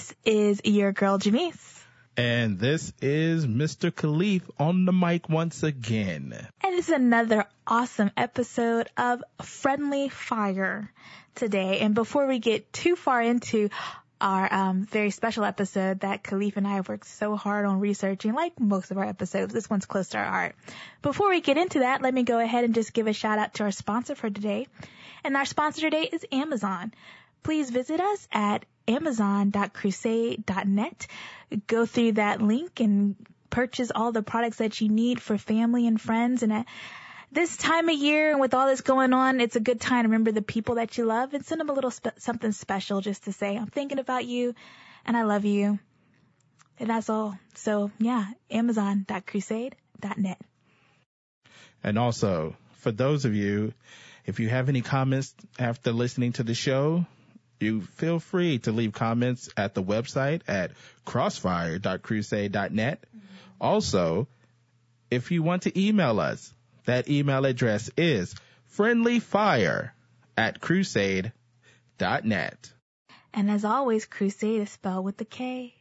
This is your girl, Jamise. And this is Mr. Khalif on the mic once again. And this is another awesome episode of Friendly Fire today. And before we get too far into our um, very special episode that Khalif and I have worked so hard on researching, like most of our episodes. This one's close to our heart. Before we get into that, let me go ahead and just give a shout out to our sponsor for today. And our sponsor today is Amazon. Please visit us at amazon.crusade.net. Go through that link and purchase all the products that you need for family and friends. And at this time of year and with all this going on, it's a good time to remember the people that you love and send them a little spe- something special just to say, I'm thinking about you and I love you. And that's all. So yeah, amazon.crusade.net. And also, for those of you, if you have any comments after listening to the show, you feel free to leave comments at the website at crossfire.crusade.net. Mm-hmm. Also, if you want to email us, that email address is friendlyfire at crusade.net. And as always, crusade is spelled with the K.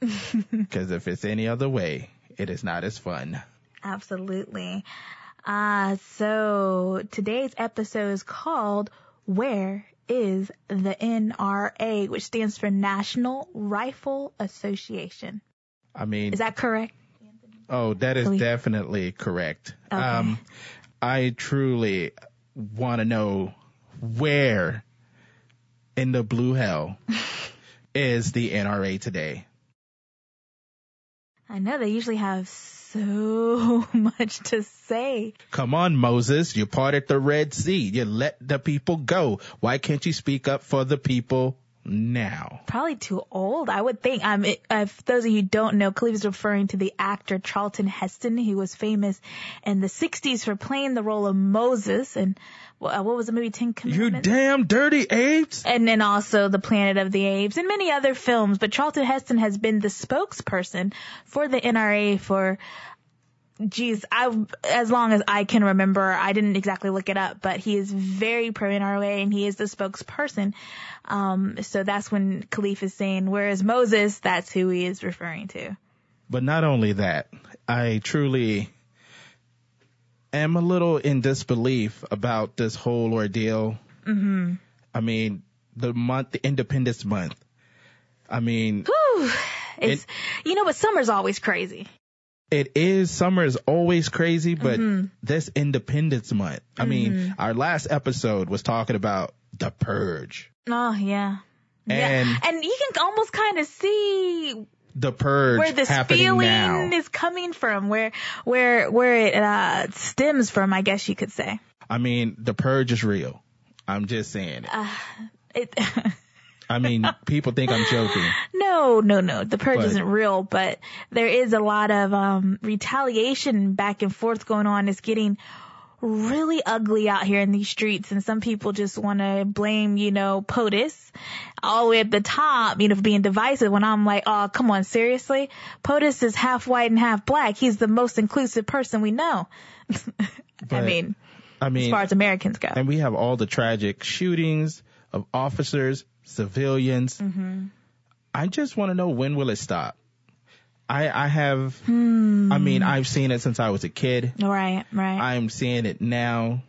Because if it's any other way, it is not as fun. Absolutely. Uh, so today's episode is called Where is the NRA, which stands for National Rifle Association. I mean, is that correct? Oh, that is definitely correct. Okay. Um, I truly want to know where in the blue hell is the NRA today? I know they usually have so much to say. Come on, Moses. You parted the Red Sea. You let the people go. Why can't you speak up for the people now? Probably too old, I would think. Um, it, uh, if those of you don't know, Khalif is referring to the actor Charlton Heston, who was famous in the 60s for playing the role of Moses and uh, what was the movie Ten Commandments? You damn dirty apes! And then also The Planet of the Apes and many other films. But Charlton Heston has been the spokesperson for the NRA for geez, I, as long as I can remember, I didn't exactly look it up, but he is very pro NRA and he is the spokesperson. Um, so that's when Khalif is saying, whereas Moses, that's who he is referring to. But not only that, I truly am a little in disbelief about this whole ordeal. Mm-hmm. I mean, the month, the Independence Month. I mean, Whew. it's, it, you know, but summer's always crazy. It is. Summer is always crazy, but mm-hmm. this Independence Month. I mm-hmm. mean, our last episode was talking about the purge. Oh, yeah. And, yeah. and you can almost kind of see the purge where this feeling now. is coming from, where where where it uh, stems from, I guess you could say. I mean, the purge is real. I'm just saying it. Uh, it I mean, people think I'm joking. No, no, no. The purge but, isn't real, but there is a lot of um retaliation back and forth going on. It's getting really ugly out here in these streets and some people just want to blame, you know, POTUS all the way at the top, you know, for being divisive when I'm like, oh, come on, seriously? POTUS is half white and half black. He's the most inclusive person we know. I mean, I mean, as far as Americans go. And we have all the tragic shootings of officers, civilians. Mm-hmm. I just want to know when will it stop? I, I have, hmm. I mean, I've seen it since I was a kid. Right, right. I'm seeing it now.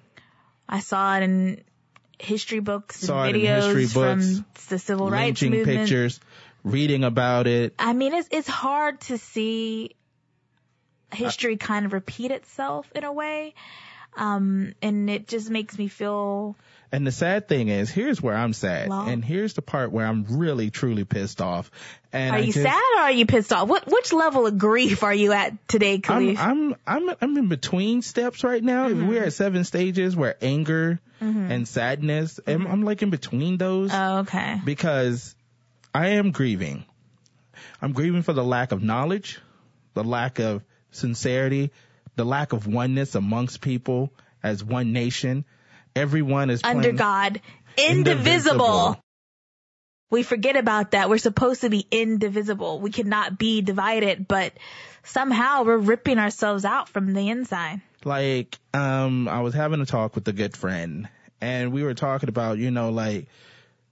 I saw it in history books saw and videos history books, from the civil rights movement. pictures, reading about it. I mean, it's, it's hard to see history kind of repeat itself in a way. Um, and it just makes me feel and the sad thing is, here's where I'm sad. And here's the part where I'm really truly pissed off. And are I you just, sad or are you pissed off? What which level of grief are you at today, Khalif? I'm I'm I'm, I'm in between steps right now. Mm-hmm. We're at seven stages where anger mm-hmm. and sadness. Mm-hmm. I'm, I'm like in between those. Oh, okay. Because I am grieving. I'm grieving for the lack of knowledge, the lack of sincerity, the lack of oneness amongst people as one nation everyone is under God, indivisible. indivisible. We forget about that. We're supposed to be indivisible. We cannot be divided, but somehow we're ripping ourselves out from the inside. Like, um, I was having a talk with a good friend and we were talking about, you know, like,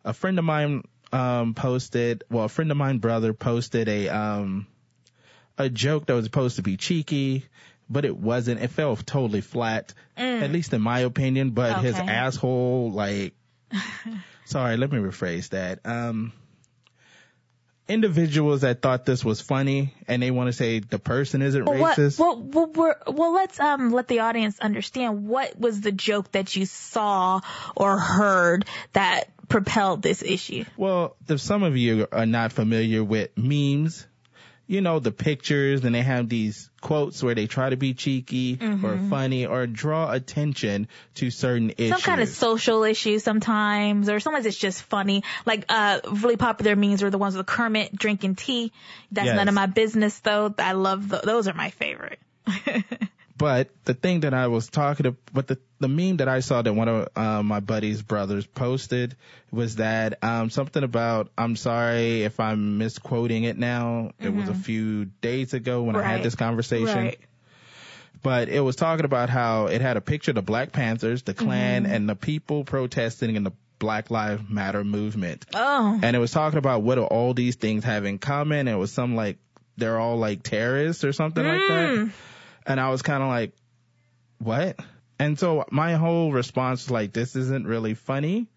a friend of mine um, posted, well, a friend of mine brother posted a um, a joke that was supposed to be cheeky, but it wasn't. It fell totally flat, mm. at least in my opinion. But okay. his asshole, like, sorry, let me rephrase that. Um, individuals that thought this was funny and they want to say the person isn't well, racist. Well, well, well, let's um let the audience understand what was the joke that you saw or heard that propelled this issue. Well, if some of you are not familiar with memes, you know, the pictures and they have these quotes where they try to be cheeky mm-hmm. or funny or draw attention to certain issues. Some kind of social issue sometimes or sometimes it's just funny. Like, uh, really popular memes are the ones with Kermit drinking tea. That's yes. none of my business though. I love the, those are my favorite. But the thing that I was talking to, but the, the meme that I saw that one of uh, my buddy's brothers posted was that um, something about, I'm sorry if I'm misquoting it now. Mm-hmm. It was a mm-hmm. few days ago when right. I had this conversation. Right. But it was talking about how it had a picture of the Black Panthers, the Klan, mm-hmm. and the people protesting in the Black Lives Matter movement. Oh. And it was talking about what do all these things have in common. And it was some like, they're all like terrorists or something mm. like that. And I was kind of like, what? And so my whole response was like, this isn't really funny.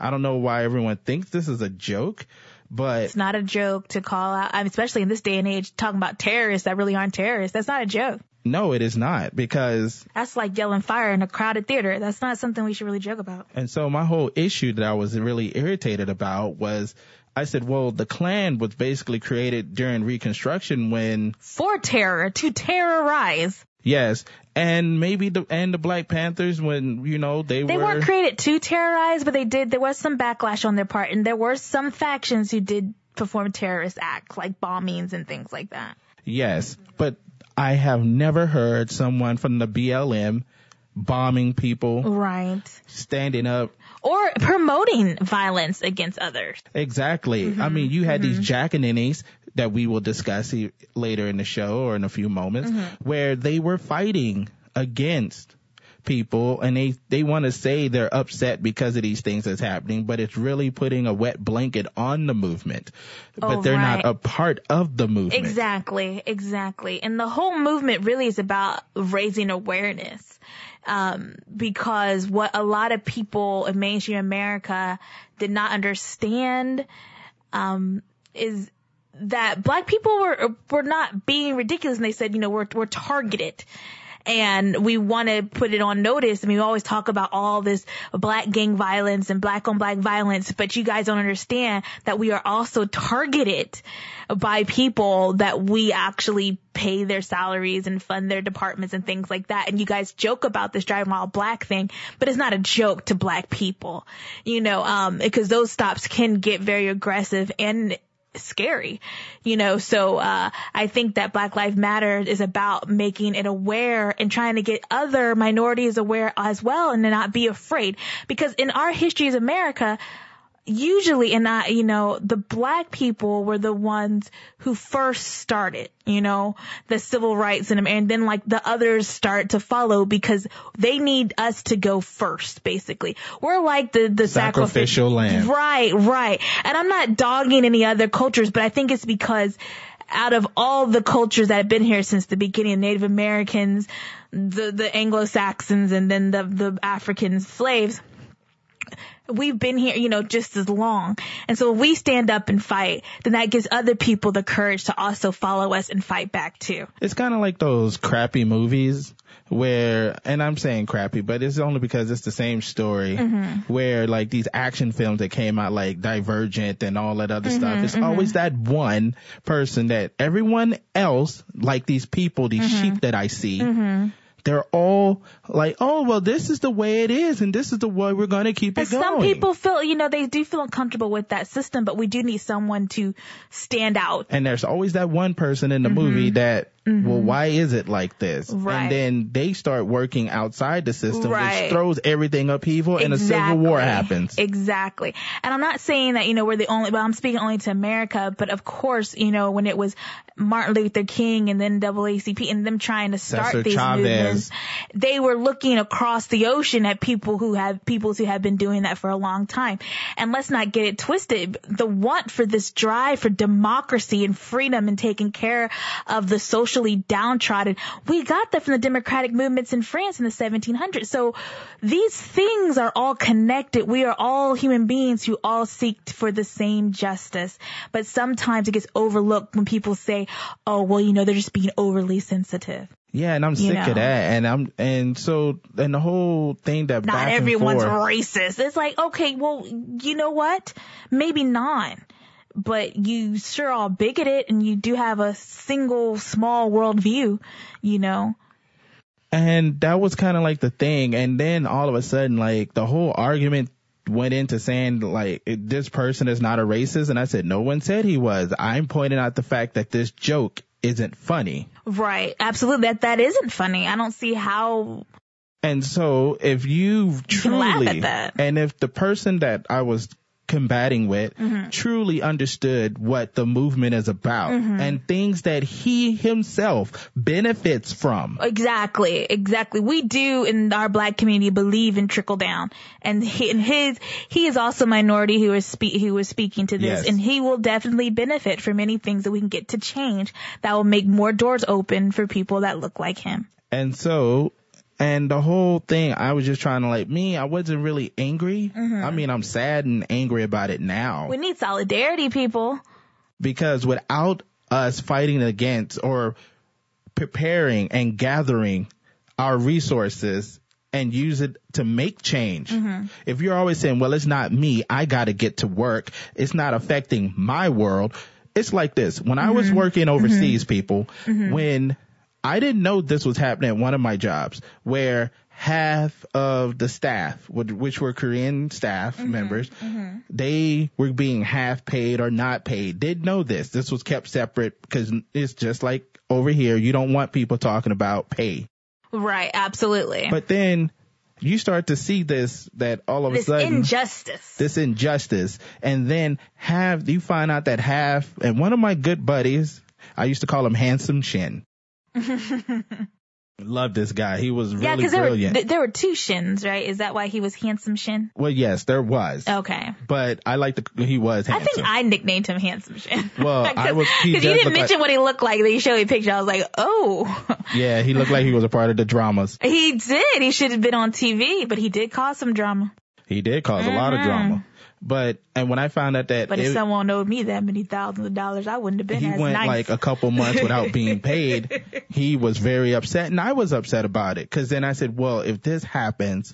I don't know why everyone thinks this is a joke, but it's not a joke to call out. I mean, especially in this day and age, talking about terrorists that really aren't terrorists. That's not a joke. No, it is not because that's like yelling fire in a crowded theater. That's not something we should really joke about. And so my whole issue that I was really irritated about was I said, well, the Klan was basically created during Reconstruction when for terror to terrorize. Yes, and maybe the and the Black Panthers when you know they, they were they weren't created to terrorize, but they did. There was some backlash on their part, and there were some factions who did perform terrorist acts like bombings and things like that. Yes, but I have never heard someone from the BLM bombing people. Right. Standing up or promoting violence against others. Exactly. Mm-hmm. I mean, you had mm-hmm. these jackaninnies that we will discuss later in the show or in a few moments mm-hmm. where they were fighting against people and they they want to say they're upset because of these things that's happening but it's really putting a wet blanket on the movement oh, but they're right. not a part of the movement exactly exactly and the whole movement really is about raising awareness um, because what a lot of people in mainstream America did not understand um, is that black people were were not being ridiculous. And they said you know we're we're targeted and we want to put it on notice. I mean, we always talk about all this black gang violence and black on black violence, but you guys don't understand that we are also targeted by people that we actually pay their salaries and fund their departments and things like that. And you guys joke about this driving while black thing, but it's not a joke to black people, you know, um, because those stops can get very aggressive and scary, you know, so, uh, I think that Black Lives Matter is about making it aware and trying to get other minorities aware as well and to not be afraid. Because in our history as America, usually, and I, you know, the black people were the ones who first started, you know, the civil rights and, and then like the others start to follow because they need us to go first, basically. We're like the, the sacrificial lamb. Right, right. And I'm not dogging any other cultures, but I think it's because out of all the cultures that have been here since the beginning, Native Americans, the, the Anglo-Saxons, and then the, the African slaves, we've been here, you know, just as long. And so if we stand up and fight, then that gives other people the courage to also follow us and fight back too. It's kind of like those crappy movies where, and I'm saying crappy, but it's only because it's the same story mm-hmm. where like these action films that came out like Divergent and all that other mm-hmm, stuff. It's mm-hmm. always that one person that everyone else, like these people, these mm-hmm. sheep that I see, mm-hmm they're all like, oh, well, this is the way it is and this is the way we're going to keep it going. Some people feel, you know, they do feel uncomfortable with that system, but we do need someone to stand out. And there's always that one person in the mm-hmm. movie that, mm-hmm. well, why is it like this? Right. And then they start working outside the system, right. which throws everything upheaval exactly. and a civil war happens. Exactly. And I'm not saying that, you know, we're the only, but I'm speaking only to America, but of course, you know, when it was Martin Luther King and then NAACP and them trying to start Cesar these Chavez. movements, they were looking across the ocean at people who have people who have been doing that for a long time. And let's not get it twisted. The want for this drive for democracy and freedom and taking care of the socially downtrodden, we got that from the democratic movements in France in the 1700s. So these things are all connected. We are all human beings who all seek for the same justice. But sometimes it gets overlooked when people say, oh, well, you know, they're just being overly sensitive. Yeah, and I'm You sick know. of that. And I'm and so and the whole thing that Not everyone's forth- racist. It's like, okay, well, you know what? Maybe not. But you sure are bigoted and you do have a single small worldview, you know? And that was kind of like the thing. And then all of a sudden, like the whole argument went into saying like this person is not a racist. And I said, no one said he was. I'm pointing out the fact that this joke isn't funny. Right. Absolutely. That, that isn't funny. I don't see how And so if you truly, that. and if the person that I was combating with Mm-hmm. truly understood what the movement is about Mm-hmm. and things that he himself benefits from. Exactly, exactly. We do in our black community believe in trickle down, and he, and his he is also a minority who is spe- who is speaking to this, Yes. and he will definitely benefit from any things that we can get to change that will make more doors open for people that look like him. And so, and the whole thing, I was just trying to like me, I wasn't really angry. I mean, I'm sad and angry about it now Mm-hmm. We need solidarity, people. because without us fighting against or preparing and gathering our resources and use it to make change. Mm-hmm. If you're always saying, well, it's not me, I got to get to work. It's not affecting my world. It's like this. When I Mm-hmm. was working overseas, people, when I didn't know this was happening at one of my jobs where half of the staff, which were Korean staff Mm-hmm. members, they were being half paid or not paid. Didn't know this. This was kept separate because it's just like over here. You don't want people talking about pay. Right, absolutely. But then you start to see this that all of this a sudden injustice. this injustice and then have you find out that half and one of my good buddies I used to call him handsome shin. Love this guy. He was yeah, really because there were, brilliant. th- there were two shins, right? Is that why he was handsome shin? well, yes, there was. Okay. But I like the he was Handsome. I think I nicknamed him Handsome Shin. Well, I was- he because you didn't look like- mention what he looked like. Then you showed me a picture. I was like, oh, yeah, he looked like he was a part of the dramas. he did. He should have been on TV, but he did cause some drama. He did cause a lot of mm-hmm. drama. But and when I found out that. But if it- someone owed me that many thousands of dollars, I wouldn't have been he as went nice. like a couple months without being paid. He was very upset and I was upset about it because then I said, well, if this happens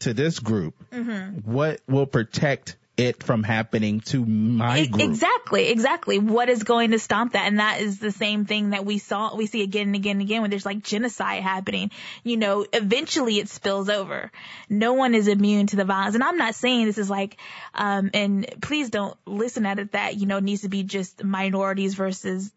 to this group, Mm-hmm. what will protect it from happening to my group? Exactly, exactly. What is going to stop that? And that is the same thing that we saw, we see again and again and again when there's like genocide happening. You know, eventually it spills over. No one is immune to the violence. And I'm not saying this is like, um, and please don't listen at it that, you know, it needs to be just minorities versus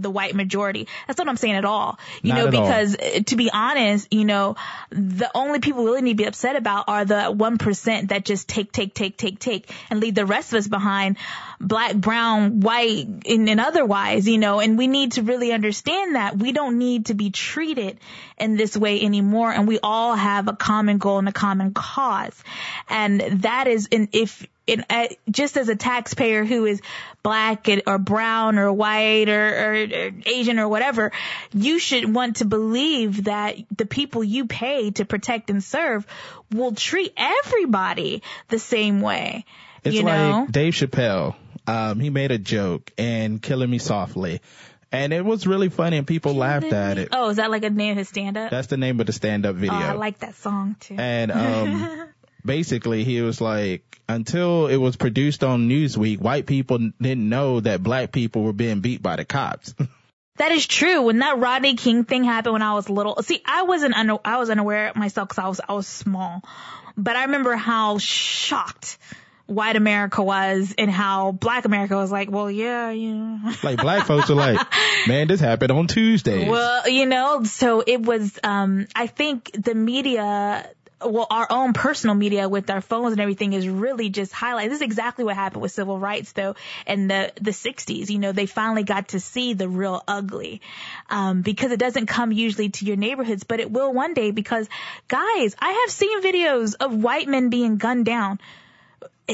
the white majority. That's not what I'm saying at all. You Not know, at all. because uh, to be honest, you know, the only people we really need to be upset about are the 1% that just take, take, take, take, take and leave the rest of us behind black, brown, white and, and otherwise, you know, and we need to really understand that we don't need to be treated in this way anymore. And we all have a common goal and a common cause. And that is, and if, in, uh, just as a taxpayer who is black and- or brown or white or, or, or Asian or whatever, you should want to believe that the people you pay to protect and serve will treat everybody the same way. It's you like know? Dave Chappelle. Um, he made a joke and killing me softly. And it was really funny and people laughed at it. Oh, is that like a name of his stand up? That's the name of the stand up video. Oh, I like that song too. And um basically he was like until it was produced on Newsweek, white people didn't know that black people were being beat by the cops. That is true. When that Rodney King thing happened when I was little, see, I wasn't, under, I was unaware myself because I was, I was small, but I remember how shocked white America was and how black America was like, well, yeah, you yeah. like black folks are like, man, this happened on Tuesday. Well, you know, so it was, um, I think the media well, our own personal media with our phones and everything is really just highlight. This is exactly what happened with civil rights though in the, the 60s. You know, they finally got to see the real ugly. Um, because it doesn't come usually to your neighborhoods, but it will one day because guys, I have seen videos of white men being gunned down,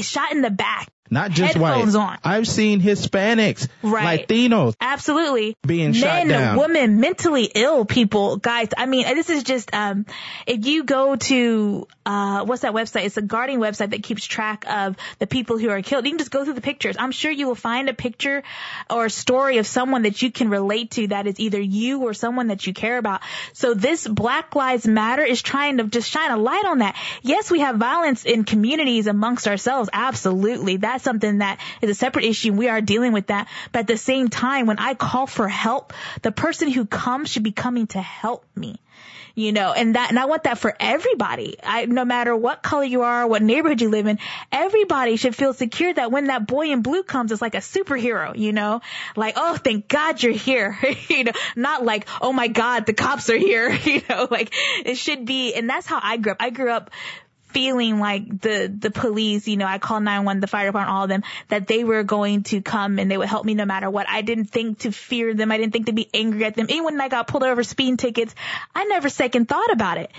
shot in the back, not just Headphones white. on. I've seen Hispanics, Right. Latinos Absolutely. being shot Men, down. women, mentally ill people, guys. I mean, this is just, um, if you go to, uh, what's that website? It's a Guardian website that keeps track of the people who are killed. You can just go through the pictures. I'm sure you will find a picture or a story of someone that you can relate to that is either you or someone that you care about. So this Black Lives Matter is trying to just shine a light on that. Yes, we have violence in communities amongst ourselves. Absolutely. That's something that is a separate issue. We are dealing with that. But at the same time, when I call for help, the person who comes should be coming to help me. You know, and that, and I want that for everybody. I, no matter what color you are, what neighborhood you live in, everybody should feel secure that when that boy in blue comes, it's like a superhero, you know, like, oh, thank God you're here, you know, not like, oh my God, the cops are here, you know, like it should be, and that's how I grew up. I grew up feeling like the the police, you know, I called 911, the fire department, all of them, that they were going to come and they would help me no matter what. I didn't think to fear them. I didn't think to be angry at them. Even when I got pulled over speeding tickets, I never second thought about it.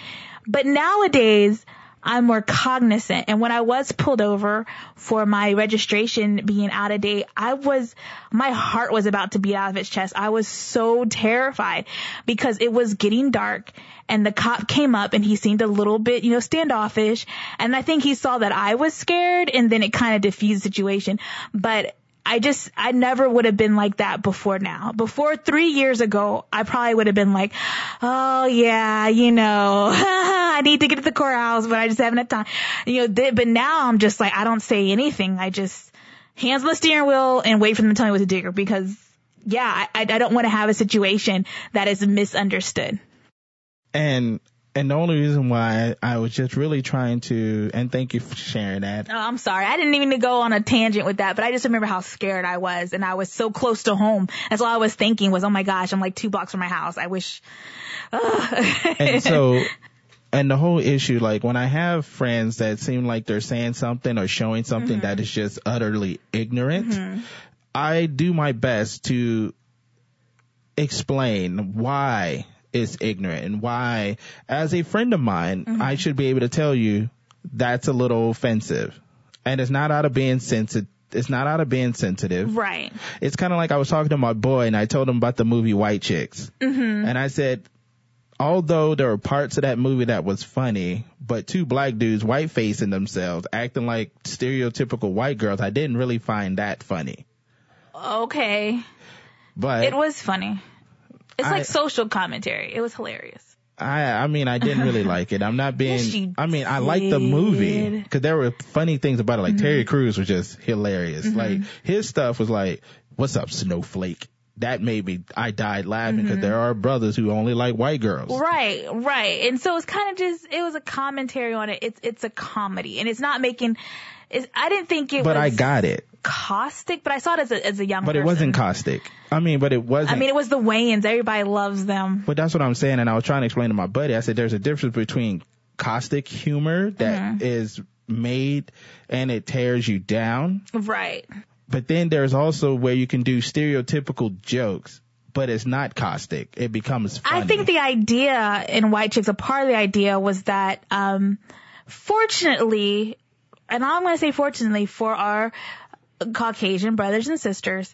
But nowadays, I'm more cognizant. And when I was pulled over for my registration being out of date, I was, my heart was about to beat out of its chest. I was so terrified because it was getting dark and the cop came up and he seemed a little bit, you know, standoffish. And I think he saw that I was scared and then it kind of diffused the situation. But I just, I never would have been like that before now. Before three years ago, I probably would have been like, oh yeah, you know, I need to get to the courthouse, but I just haven't had time. You know, th- but now I'm just like, I don't say anything. I just hands on the steering wheel and wait for them to tell me what to do because yeah, I, I don't want to have a situation that is misunderstood. And and the only reason why I was just really trying to, and thank you for sharing that. Oh, I'm sorry. I didn't even go on a tangent with that, but I just remember how scared I was and I was so close to home. That's all I was thinking was, oh my gosh, I'm like two blocks from my house. I wish. and so, and the whole issue, like when I have friends that seem like they're saying something or showing something Mm-hmm. that is just utterly ignorant, I do my best to explain why it's ignorant and why, as a friend of mine, Mm-hmm. I should be able to tell you that's a little offensive. And it's not out of being sensitive. It's not out of being sensitive. right. It's kind of like I was talking to my boy and I told him about the movie White Chicks. Mm-hmm. And I said, although there were parts of that movie that was funny, but two black dudes white facing themselves, acting like stereotypical white girls, I didn't really find that funny. Okay. But It was funny. It's I- like social commentary. It was hilarious. I, I mean, I didn't really like it. I'm not being, Yes, I mean, I liked the movie because there were funny things about it. Like Mm-hmm. Terry Crews was just hilarious. Like his stuff was like, what's up, snowflake? That made me, I died laughing because there are brothers who only like white girls. Mm-hmm. Right, right. And so it's kind of just, it was a commentary on it. It's, it's a comedy and it's not making, it's, I didn't think it was But was I got it. Caustic, but I saw it as a, as a young person. But it wasn't caustic. I mean, but it wasn't. I mean, it was the Wayans. Everybody loves them. but that's what I'm saying. And I was trying to explain to my buddy. I said, there's a difference between caustic humor that is made and it tears you down. Right. But then there's also where you can do stereotypical jokes, but it's not caustic. It becomes funny. I think the idea in White Chicks, a part of the idea was that, um, fortunately, and I'm going to say fortunately for our Caucasian brothers and sisters,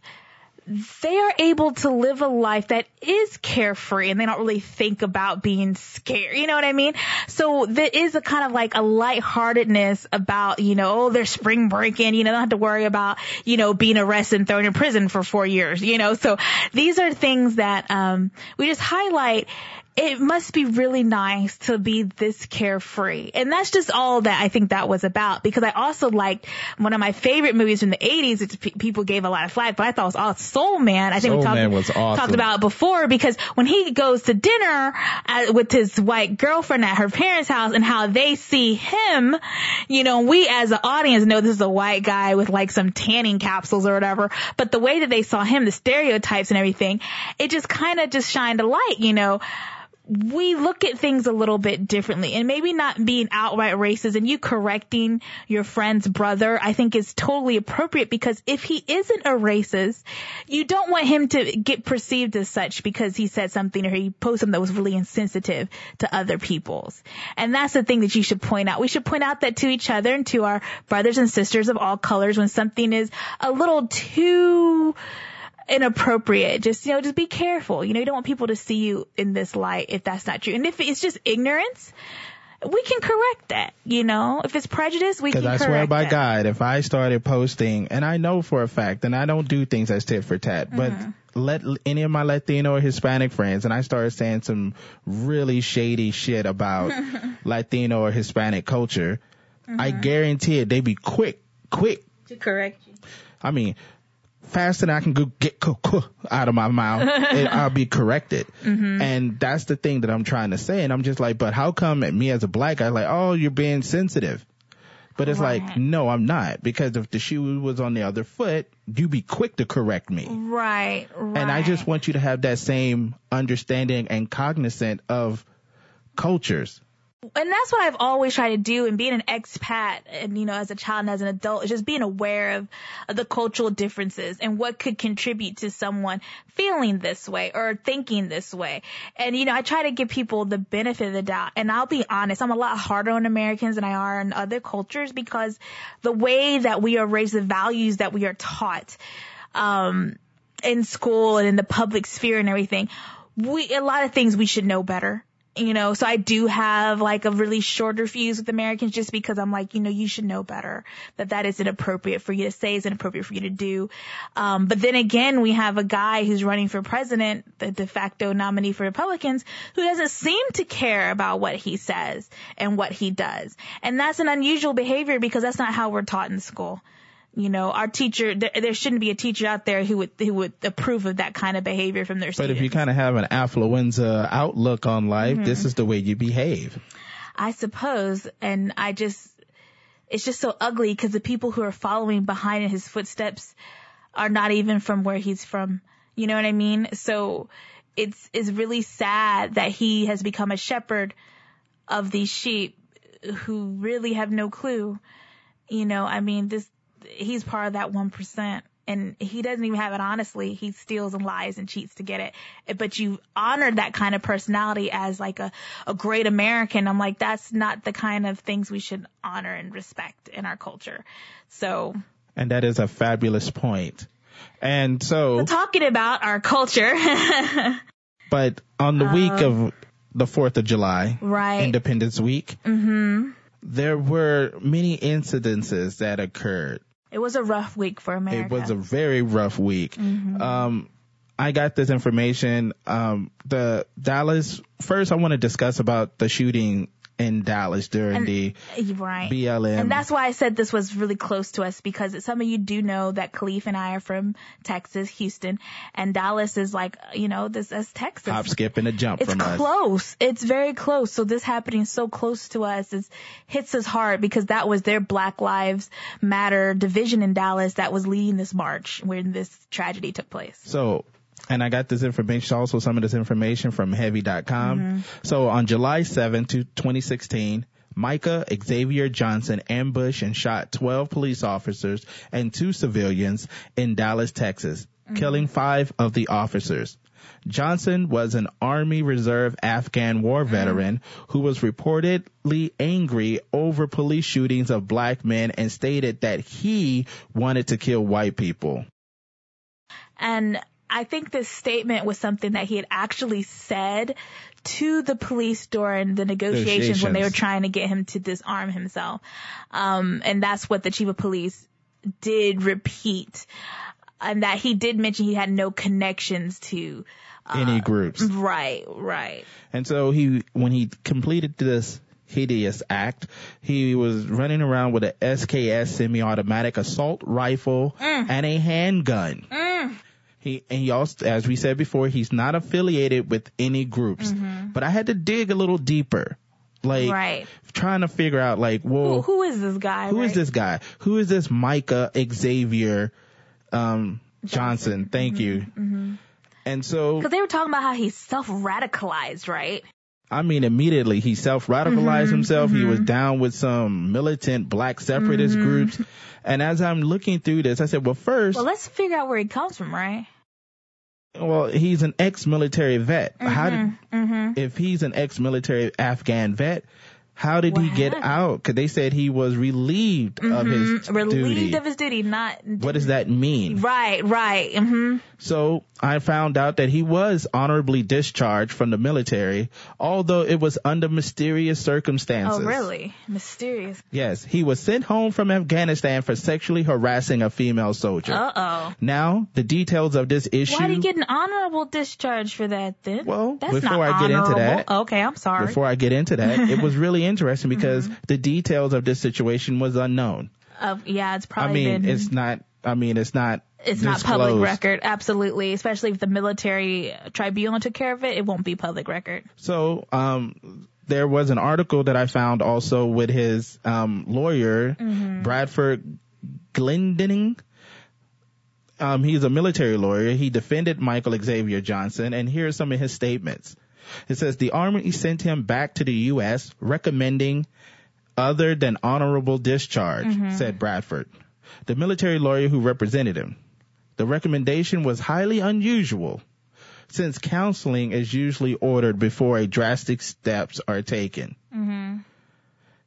they are able to live a life that is carefree and they don't really think about being scared. You know what I mean? So there is a kind of like a lightheartedness about, you know, oh, they're spring breaking, you know, don't have to worry about, you know, being arrested and thrown in prison for four years, you know, so these are things that, um, we just highlight it must be really nice to be this carefree. And that's just all that I think that was about because I also liked one of my favorite movies from the 80s. It's, pe- people gave a lot of flack, but I thought it was all Soul Man. I think we talked, awesome. talked about it before because when he goes to dinner uh, with his white girlfriend at her parents' house and how they see him, you know, we as an audience know this is a white guy with like some tanning capsules or whatever, but the way that they saw him, the stereotypes and everything, it just kind of just shined a light, you know we look at things a little bit differently and maybe not being outright racist and you correcting your friend's brother, I think is totally appropriate because if he isn't a racist, you don't want him to get perceived as such because he said something or he posted something that was really insensitive to other people's. And that's the thing that you should point out. We should point out that to each other and to our brothers and sisters of all colors when something is a little too inappropriate. Just, you know, just be careful. You know, you don't want people to see you in this light if that's not true. And if it's just ignorance, we can correct that, you know. If it's prejudice, we can correct Because I swear by that. God, if I started posting, and I know for a fact, and I don't do things as tit for tat, but Mm-hmm. let any of my Latino or Hispanic friends, and I started saying some really shady shit about Latino or Hispanic culture, I Mm-hmm. guarantee it, they'd be quick, quick. to correct you. I mean, faster than I can go get out of my mouth, and I'll be corrected. Mm-hmm. And that's the thing that I'm trying to say. And I'm just like, but how come me as a black guy, like, oh, you're being sensitive? But it's like, no, I'm not. Because if the shoe was on the other foot, you be quick to correct me. Right, right. And I just want you to have that same understanding and cognizant of cultures. And that's what I've always tried to do and being an expat and you know as a child and as an adult is just being aware of, the cultural differences and what could contribute to someone feeling this way or thinking this way. And you know I try to give people the benefit of the doubt. And I'll be honest I'm a lot harder on Americans than I are on other cultures because the way that we are raised the values that we are taught um in school and in the public sphere and everything we a lot of things we should know better you know, so I do have like a really shorter fuse with Americans just because I'm like, you know, you should know better that that isn't appropriate for you to say, isn't appropriate for you to do. Um, but then again, we have a guy who's running for president, the de facto nominee for Republicans, who doesn't seem to care about what he says and what he does. And that's an unusual behavior because that's not how we're taught in school. You know, our teacher, there, there shouldn't be a teacher out there who would, who would approve of that kind of behavior from their But students. But if you kind of have an affluenza outlook on life, mm-hmm. this is the way you behave. I suppose, and I just, it's just so ugly because the people who are following behind in his footsteps are not even from where he's from. You know what I mean? So it's, it's really sad that he has become a shepherd of these sheep who really have no clue. You know, I mean, this, he's part of that 1%. And he doesn't even have it honestly. He steals and lies and cheats to get it. But you honored that kind of personality as like a, a great American. I'm like, that's not the kind of things we should honor and respect in our culture. So And that is a fabulous point. And so, talking about our culture, but on the week um, of the 4th of July, right? Independence Week, mm-hmm. there were many incidences that occurred. It was a rough week for America. It was a very rough week. Um, I got this information. Um, the Dallas, first I want to discuss about the shooting in Dallas during And- the right. BLM. And that's why I said this was really close to us because some of you do know that Khalif and I are from Texas, Houston, and Dallas is like, you know, this is Texas. hop, skip, and a jump It's from us. close. It's very close. So this happening so close to us is hits us hard because that was their Black Lives Matter division in Dallas that was leading this march when this tragedy took place. So, and I got this information, also some of this information from heavy.com. Mm-hmm. So on July 7th, to 2016, Micah Xavier Johnson ambushed and shot 12 police officers and two civilians in Dallas, Texas, Mm-hmm. killing five of the officers. Johnson was an Army Reserve Afghan war Mm-hmm. veteran who was reportedly angry over police shootings of black men and stated that he wanted to kill white people. And I think this statement was something that he had actually said to the police during the negotiations when they were trying to get him to disarm himself. Um, and that's what the chief of police did repeat. And that he did mention he had no connections to. Uh, Any groups. Right, right. And so he, when he completed this hideous act, he was running around with a SKS semi-automatic assault rifle mm. and a handgun. Mm. He, and also, as we said before, he's not affiliated with any groups, mm-hmm. but I had to dig a little deeper, like Right. trying to figure out like, well, Who, who is this guy? who is right? this guy? Who is this Micah Xavier, um, Johnson? Thank you. Mm-hmm. Mm-hmm. And so Because they were talking about how he's self-radicalized, right? I mean, immediately he self-radicalized mm-hmm, himself. Mm-hmm. He was mm-hmm. down with some militant black separatist mm-hmm. groups. And as I'm looking through this, I said, well, first. Well, let's figure out where he comes from, right? Well, he's an ex-military vet. How did, mm-hmm. Mm-hmm. if he's an ex-military Afghan vet, how did what he get out? Because they said he was relieved mm-hmm. of his relieved duty. of his duty. Not what does that mean? Right, right. So I found out that he was honorably discharged from the military, although it was under mysterious circumstances. Oh, really? Mysterious. Yes, he was sent home from Afghanistan for sexually harassing a female soldier. Uh oh. Now the details of this issue. Why did he get an honorable discharge for that then? Well, That's before I get honorable. into that, okay, I'm sorry. Before I get into that, it was really interesting because mm-hmm. the details of this situation was unknown. Uh, yeah, it's probably. I mean, been... it's not. I mean, it's not. It's disclosed. not public record, absolutely. Especially if the military tribunal took care of it, it won't be public record. So, um, there was an article that I found also with his um, lawyer, mm-hmm. Bradford Glendening. Um, he's a military lawyer. He defended Michael Xavier Johnson, and here are some of his statements. It says the Army sent him back to the U.S. recommending other than honorable discharge, mm-hmm. said Bradford, the military lawyer who represented him. The recommendation was highly unusual since counseling is usually ordered before a drastic steps are taken. Mm-hmm.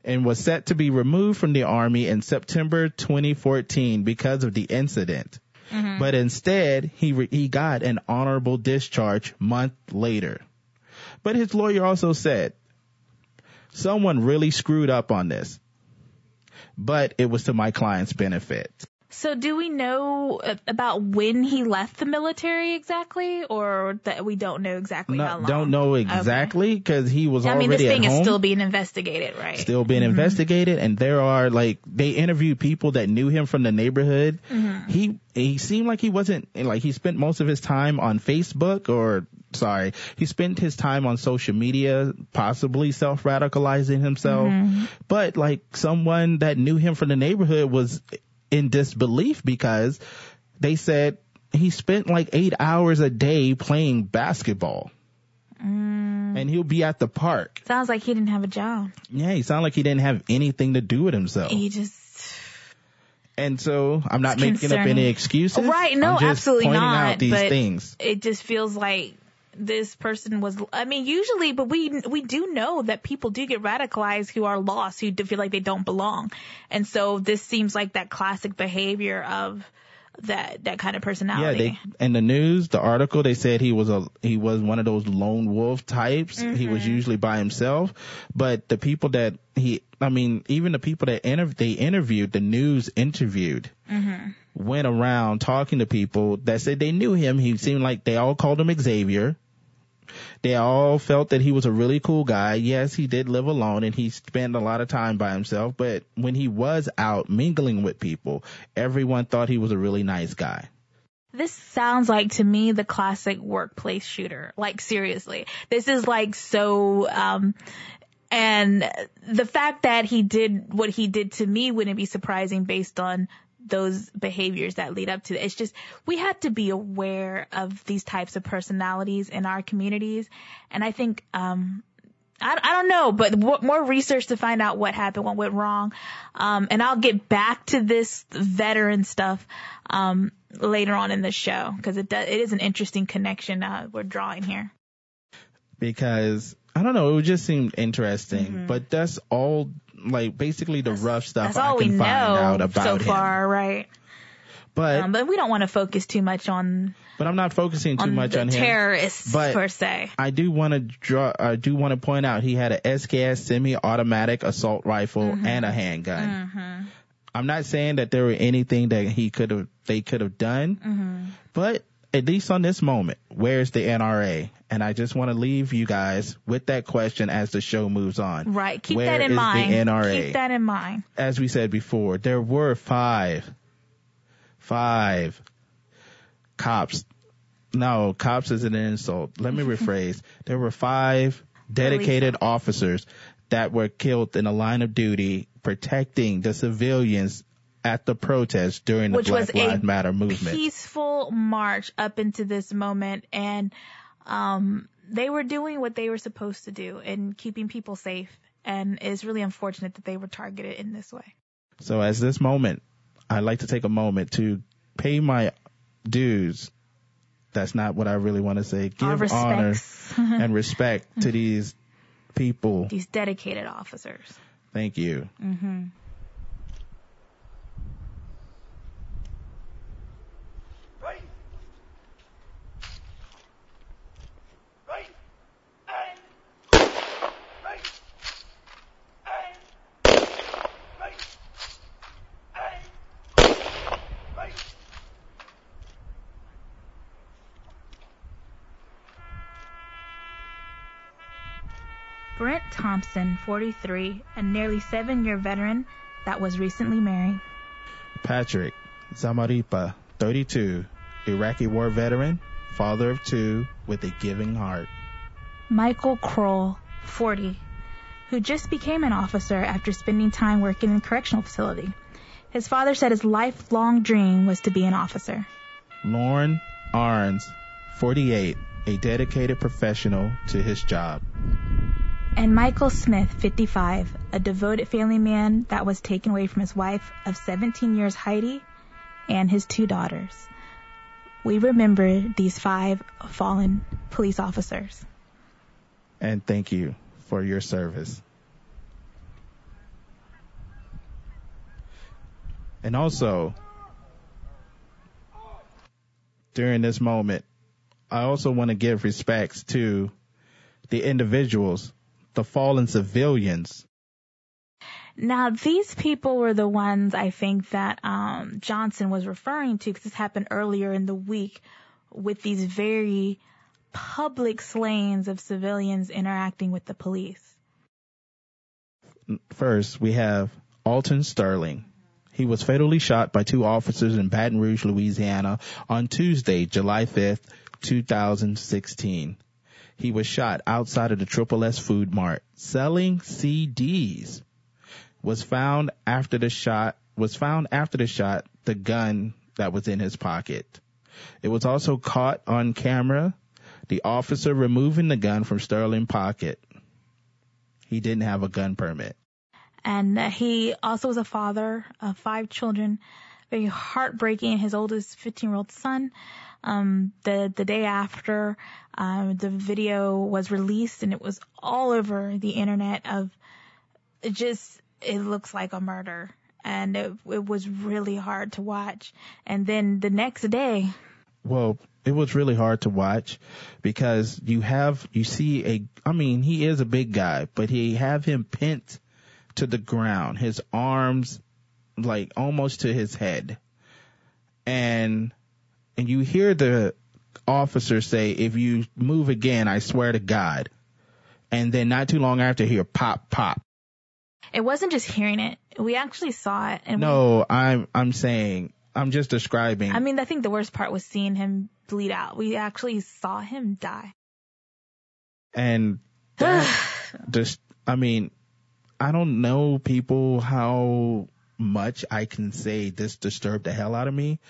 And was set to be removed from the army in September 2014 because of the incident. Mm-hmm. But instead, he re- he got an honorable discharge month later. But his lawyer also said, someone really screwed up on this, but it was to my client's benefit. So do we know about when he left the military exactly, or that we don't know exactly no, how long? Don't know exactly because okay. he was already... I mean, this thing is still being investigated, right? Still being mm-hmm. investigated, and there are like they interviewed people that knew him from the neighborhood. Mm-hmm. He he seemed like he wasn't like he spent most of his time on Facebook or sorry, he spent his time on social media, possibly self radicalizing himself. Mm-hmm. But like someone that knew him from the neighborhood was in disbelief because they said he spent like eight hours a day playing basketball. Mm. And he'll be at the park. Sounds like he didn't have a job. Yeah, he sounded like he didn't have anything to do with himself. He just. And so I'm not making concerning. up any excuses. Right? No, absolutely not. Out these but things. It just feels like this person was I mean usually but we we do know that people do get radicalized who are lost who feel like they don't belong. And so this seems like that classic behavior of that that kind of personality. Yeah, they in the news, the article they said he was a he was one of those lone wolf types. Mm-hmm. He was mm-hmm. usually by himself, but the people that he I mean, even the people that inter- they interviewed, the news interviewed, mm-hmm. went around talking to people that said they knew him. He seemed like they all called him Xavier. They all felt that he was a really cool guy. Yes, he did live alone and he spent a lot of time by himself, but when he was out mingling with people, everyone thought he was a really nice guy. This sounds like to me the classic workplace shooter. Like seriously. This is like so um and the fact that he did what he did to me wouldn't be surprising based on those behaviors that lead up to it. It's just, we have to be aware of these types of personalities in our communities. And I think, um, I, I don't know, but more research to find out what happened, what went wrong. Um, and I'll get back to this veteran stuff, um, later on in the show because it does, it is an interesting connection, uh, we're drawing here. Because I don't know, it just seemed interesting, mm-hmm. but that's all like basically the that's, rough stuff that's all I can we find out about so him. far, right? But um, but we don't want to focus too much on. But I'm not focusing too on much on him. Terrorists but per se. I do want to draw. I do want to point out he had a SKS semi-automatic assault rifle mm-hmm. and a handgun. Mm-hmm. I'm not saying that there were anything that he could have they could have done, mm-hmm. but at least on this moment, where's the NRA? And I just want to leave you guys with that question as the show moves on. Right. Keep Where that in mind. The NRA? Keep that in mind. As we said before, there were five, five cops. No, cops is an insult. Let me rephrase. There were five dedicated officers that were killed in the line of duty protecting the civilians at the protest during the Which Black Lives Matter movement. Peaceful march up into this moment and um they were doing what they were supposed to do and keeping people safe. And it's really unfortunate that they were targeted in this way. So, as this moment, I'd like to take a moment to pay my dues. That's not what I really want to say. Give honor and respect to these people, these dedicated officers. Thank you. Mm-hmm. Thompson, 43, a nearly seven year veteran that was recently married. Patrick Zamarripa, 32, Iraqi war veteran, father of two with a giving heart. Michael Krol, 40, who just became an officer after spending time working in a correctional facility. His father said his lifelong dream was to be an officer. Lorne Ahrens, 48, a dedicated professional to his job and Michael Smith, 55, a devoted family man that was taken away from his wife of 17 years, Heidi, and his two daughters. We remember these five fallen police officers. And thank you for your service. And also, during this moment, I also want to give respects to the individuals the fallen civilians. Now, these people were the ones I think that um, Johnson was referring to because this happened earlier in the week with these very public slayings of civilians interacting with the police. First, we have Alton Sterling. He was fatally shot by two officers in Baton Rouge, Louisiana on Tuesday, July 5th, 2016 he was shot outside of the Triple S Food Mart selling CDs. Was found after the shot, was found after the shot, the gun that was in his pocket. It was also caught on camera, the officer removing the gun from Sterling's pocket. He didn't have a gun permit. And uh, he also was a father of five children. Very heartbreaking. His oldest 15 year old son um, the the day after um, the video was released, and it was all over the internet. Of it just it looks like a murder, and it, it was really hard to watch. And then the next day, well, it was really hard to watch because you have you see a I mean he is a big guy, but he have him pinned to the ground, his arms like almost to his head. And and you hear the officer say, if you move again, I swear to God. And then not too long after, hear pop, pop. It wasn't just hearing it. We actually saw it. And no, we, I'm, I'm saying, I'm just describing. I mean, I think the worst part was seeing him bleed out. We actually saw him die. And just, I mean, I don't know people how much I can say this disturbed the hell out of me.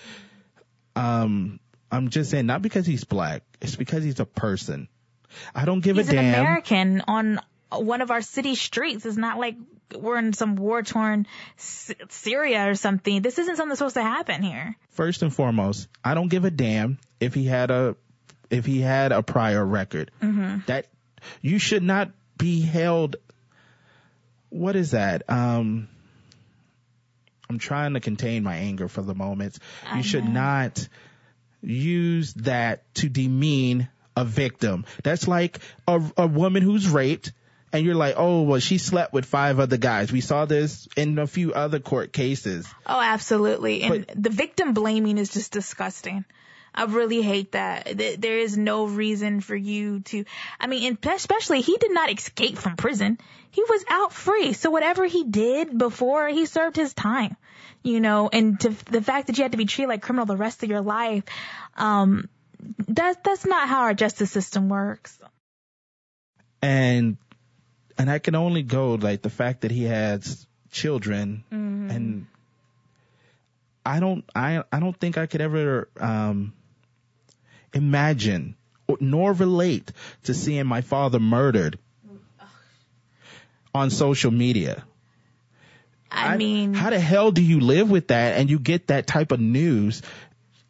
Um, I'm just saying, not because he's black, it's because he's a person. I don't give he's a damn. He's an American on one of our city streets. It's not like we're in some war torn Syria or something. This isn't something that's supposed to happen here. First and foremost, I don't give a damn if he had a, if he had a prior record. Mm-hmm. That, you should not be held, what is that? Um, I'm trying to contain my anger for the moment. I you should not use that to demean a victim. That's like a, a woman who's raped and you're like, oh, well, she slept with five other guys. We saw this in a few other court cases. Oh, absolutely. And but, the victim blaming is just disgusting. I really hate that. There is no reason for you to, I mean, especially he did not escape from prison. He was out free. So whatever he did before he served his time, you know, and to, the fact that you had to be treated like criminal the rest of your life, um, that's, that's not how our justice system works. And, and I can only go like the fact that he has children mm-hmm. and I don't, I, I don't think I could ever, um, imagine nor relate to seeing my father murdered on social media. I, I mean, how the hell do you live with that and you get that type of news?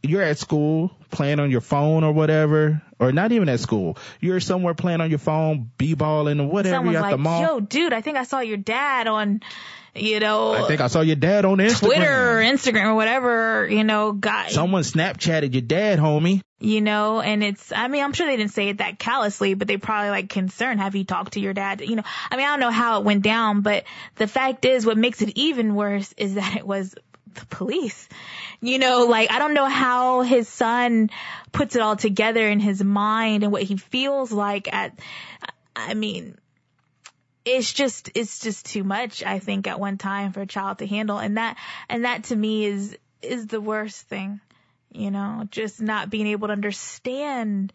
You're at school playing on your phone or whatever, or not even at school. You're somewhere playing on your phone, b-balling or whatever. Someone's at like, the mall. Yo, dude, I think I saw your dad on you know, I think I saw your dad on Instagram. Twitter or Instagram or whatever, you know, guy. Someone Snapchatted your dad, homie. You know, and it's, I mean, I'm sure they didn't say it that callously, but they probably like concerned. Have you talked to your dad? You know, I mean, I don't know how it went down, but the fact is what makes it even worse is that it was the police. You know, like I don't know how his son puts it all together in his mind and what he feels like at, I mean, it's just it's just too much i think at one time for a child to handle and that and that to me is is the worst thing you know just not being able to understand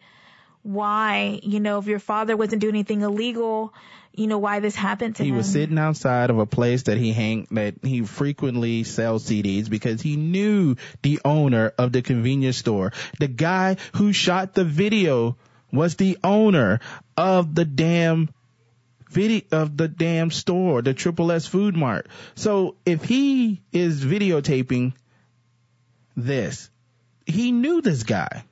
why you know if your father wasn't doing anything illegal you know why this happened to he him. He was sitting outside of a place that he hang that he frequently sells CDs because he knew the owner of the convenience store. The guy who shot the video was the owner of the damn video of the damn store, the Triple S Food Mart. So if he is videotaping this, he knew this guy.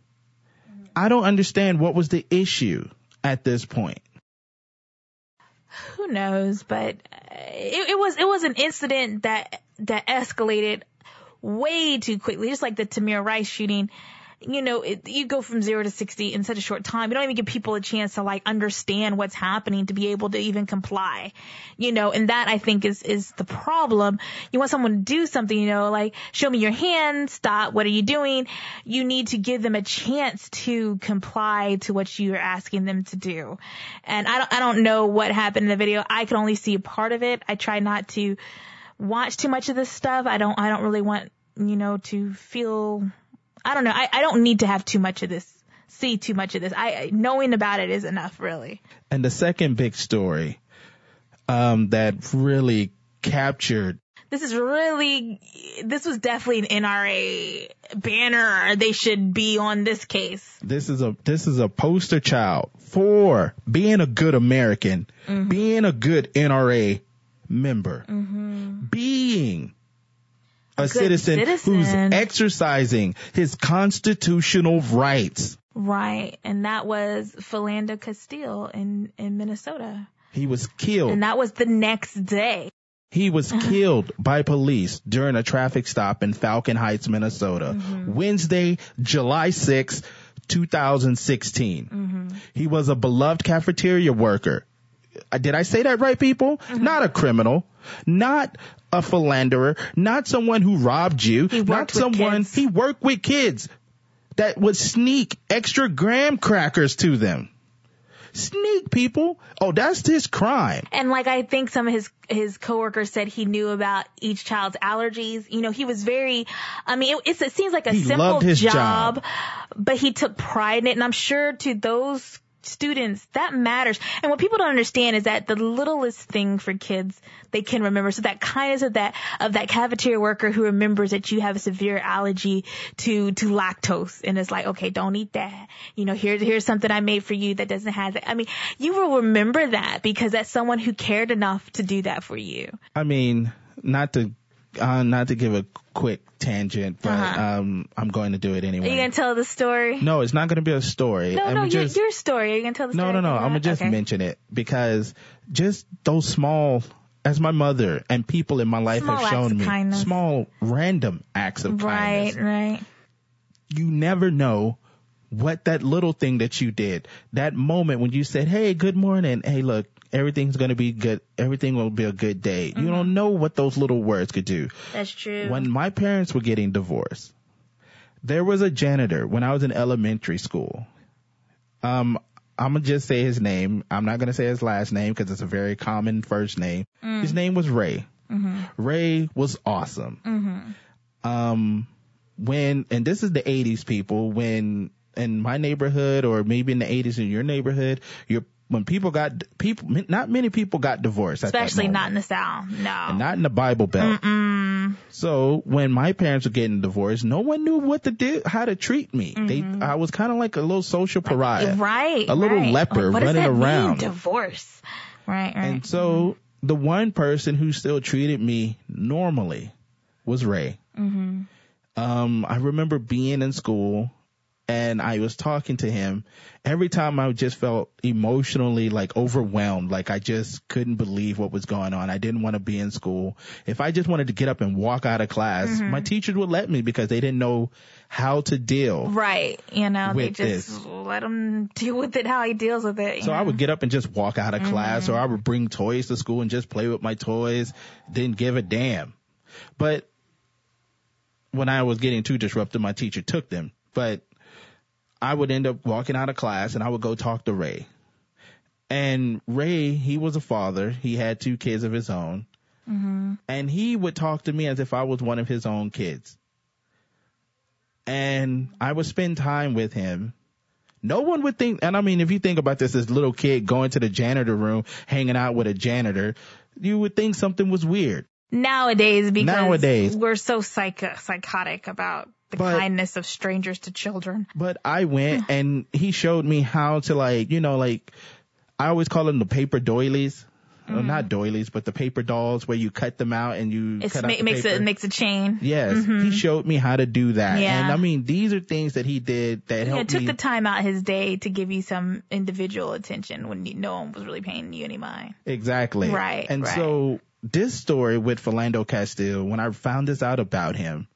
I don't understand what was the issue at this point. Who knows? But uh, it, it was it was an incident that that escalated way too quickly, just like the Tamir Rice shooting you know, it, you go from zero to 60 in such a short time. You don't even give people a chance to like understand what's happening to be able to even comply, you know, and that I think is, is the problem. You want someone to do something, you know, like show me your hand, stop, what are you doing? You need to give them a chance to comply to what you're asking them to do. And I don't, I don't know what happened in the video. I can only see a part of it. I try not to watch too much of this stuff. I don't, I don't really want, you know, to feel I don't know. I, I don't need to have too much of this, see too much of this. I knowing about it is enough, really. And the second big story, um, that really captured. This is really, this was definitely an NRA banner. They should be on this case. This is a, this is a poster child for being a good American, mm-hmm. being a good NRA member, mm-hmm. being a citizen, citizen, who's exercising his constitutional rights. Right. And that was Philando Castile in, in Minnesota. He was killed. And that was the next day. He was killed by police during a traffic stop in Falcon Heights, Minnesota. Mm-hmm. Wednesday, July 6, 2016. Mm-hmm. He was a beloved cafeteria worker. Uh, did I say that right, people? Mm-hmm. Not a criminal, not a philanderer, not someone who robbed you, not someone kids. he worked with kids that would sneak extra graham crackers to them. Sneak people. Oh, that's his crime. And like I think some of his his coworkers said he knew about each child's allergies. You know, he was very. I mean, it, it seems like a he simple job, job, but he took pride in it. And I'm sure to those students, that matters. And what people don't understand is that the littlest thing for kids they can remember. So that kindness of that of that cafeteria worker who remembers that you have a severe allergy to to lactose and it's like, okay, don't eat that. You know, here's here's something I made for you that doesn't have that. I mean, you will remember that because that's someone who cared enough to do that for you. I mean, not to uh, not to give a quick tangent, but uh-huh. um, I'm going to do it anyway. Are you gonna tell the story? No, it's not gonna be a story. No, I'm no, just, your, your story. Are you gonna tell the no, story? No, no, no. I'm gonna just okay. mention it because just those small, as my mother and people in my life small have shown me, kindness. small random acts of right, kindness. Right, right. You never know what that little thing that you did, that moment when you said, "Hey, good morning. Hey, look, everything's going to be good. Everything will be a good day. Mm-hmm. You don't know what those little words could do. That's true. When my parents were getting divorced, there was a janitor when I was in elementary school. Um, I'm gonna just say his name. I'm not gonna say his last name because it's a very common first name. Mm. His name was Ray. Mm-hmm. Ray was awesome. Mm-hmm. Um, when and this is the 80s people when in my neighborhood or maybe in the 80s in your neighborhood, your when people got people, not many people got divorced. Especially not in the South. No. And not in the Bible Belt. Mm-mm. So when my parents were getting divorced, no one knew what to do, how to treat me. Mm-hmm. They, I was kind of like a little social pariah. Right. A little right. leper like, running around. Mean, divorce. Right, right. And so mm-hmm. the one person who still treated me normally was Ray. Mm-hmm. Um, I remember being in school and I was talking to him, every time I just felt emotionally like overwhelmed, like I just couldn't believe what was going on. I didn't want to be in school. If I just wanted to get up and walk out of class, mm-hmm. my teachers would let me because they didn't know how to deal. Right. You know, they just this. let him deal with it how he deals with it. So know? I would get up and just walk out of mm-hmm. class or I would bring toys to school and just play with my toys. Didn't give a damn. But when I was getting too disruptive, my teacher took them. But I would end up walking out of class and I would go talk to Ray. And Ray, he was a father. He had two kids of his own. Mm-hmm. And he would talk to me as if I was one of his own kids. And I would spend time with him. No one would think, and I mean, if you think about this, this little kid going to the janitor room, hanging out with a janitor, you would think something was weird. Nowadays, because Nowadays. we're so psych- psychotic about the but, kindness of strangers to children. But I went and he showed me how to like, you know, like I always call them the paper doilies. Mm. Well, not doilies, but the paper dolls where you cut them out and you it's cut ma- out makes paper. it makes a chain. Yes, mm-hmm. he showed me how to do that, yeah. and I mean these are things that he did that yeah, helped took me. the time out of his day to give you some individual attention when no one was really paying you any mind. Exactly. Right. And right. so this story with Philando Castile, when I found this out about him,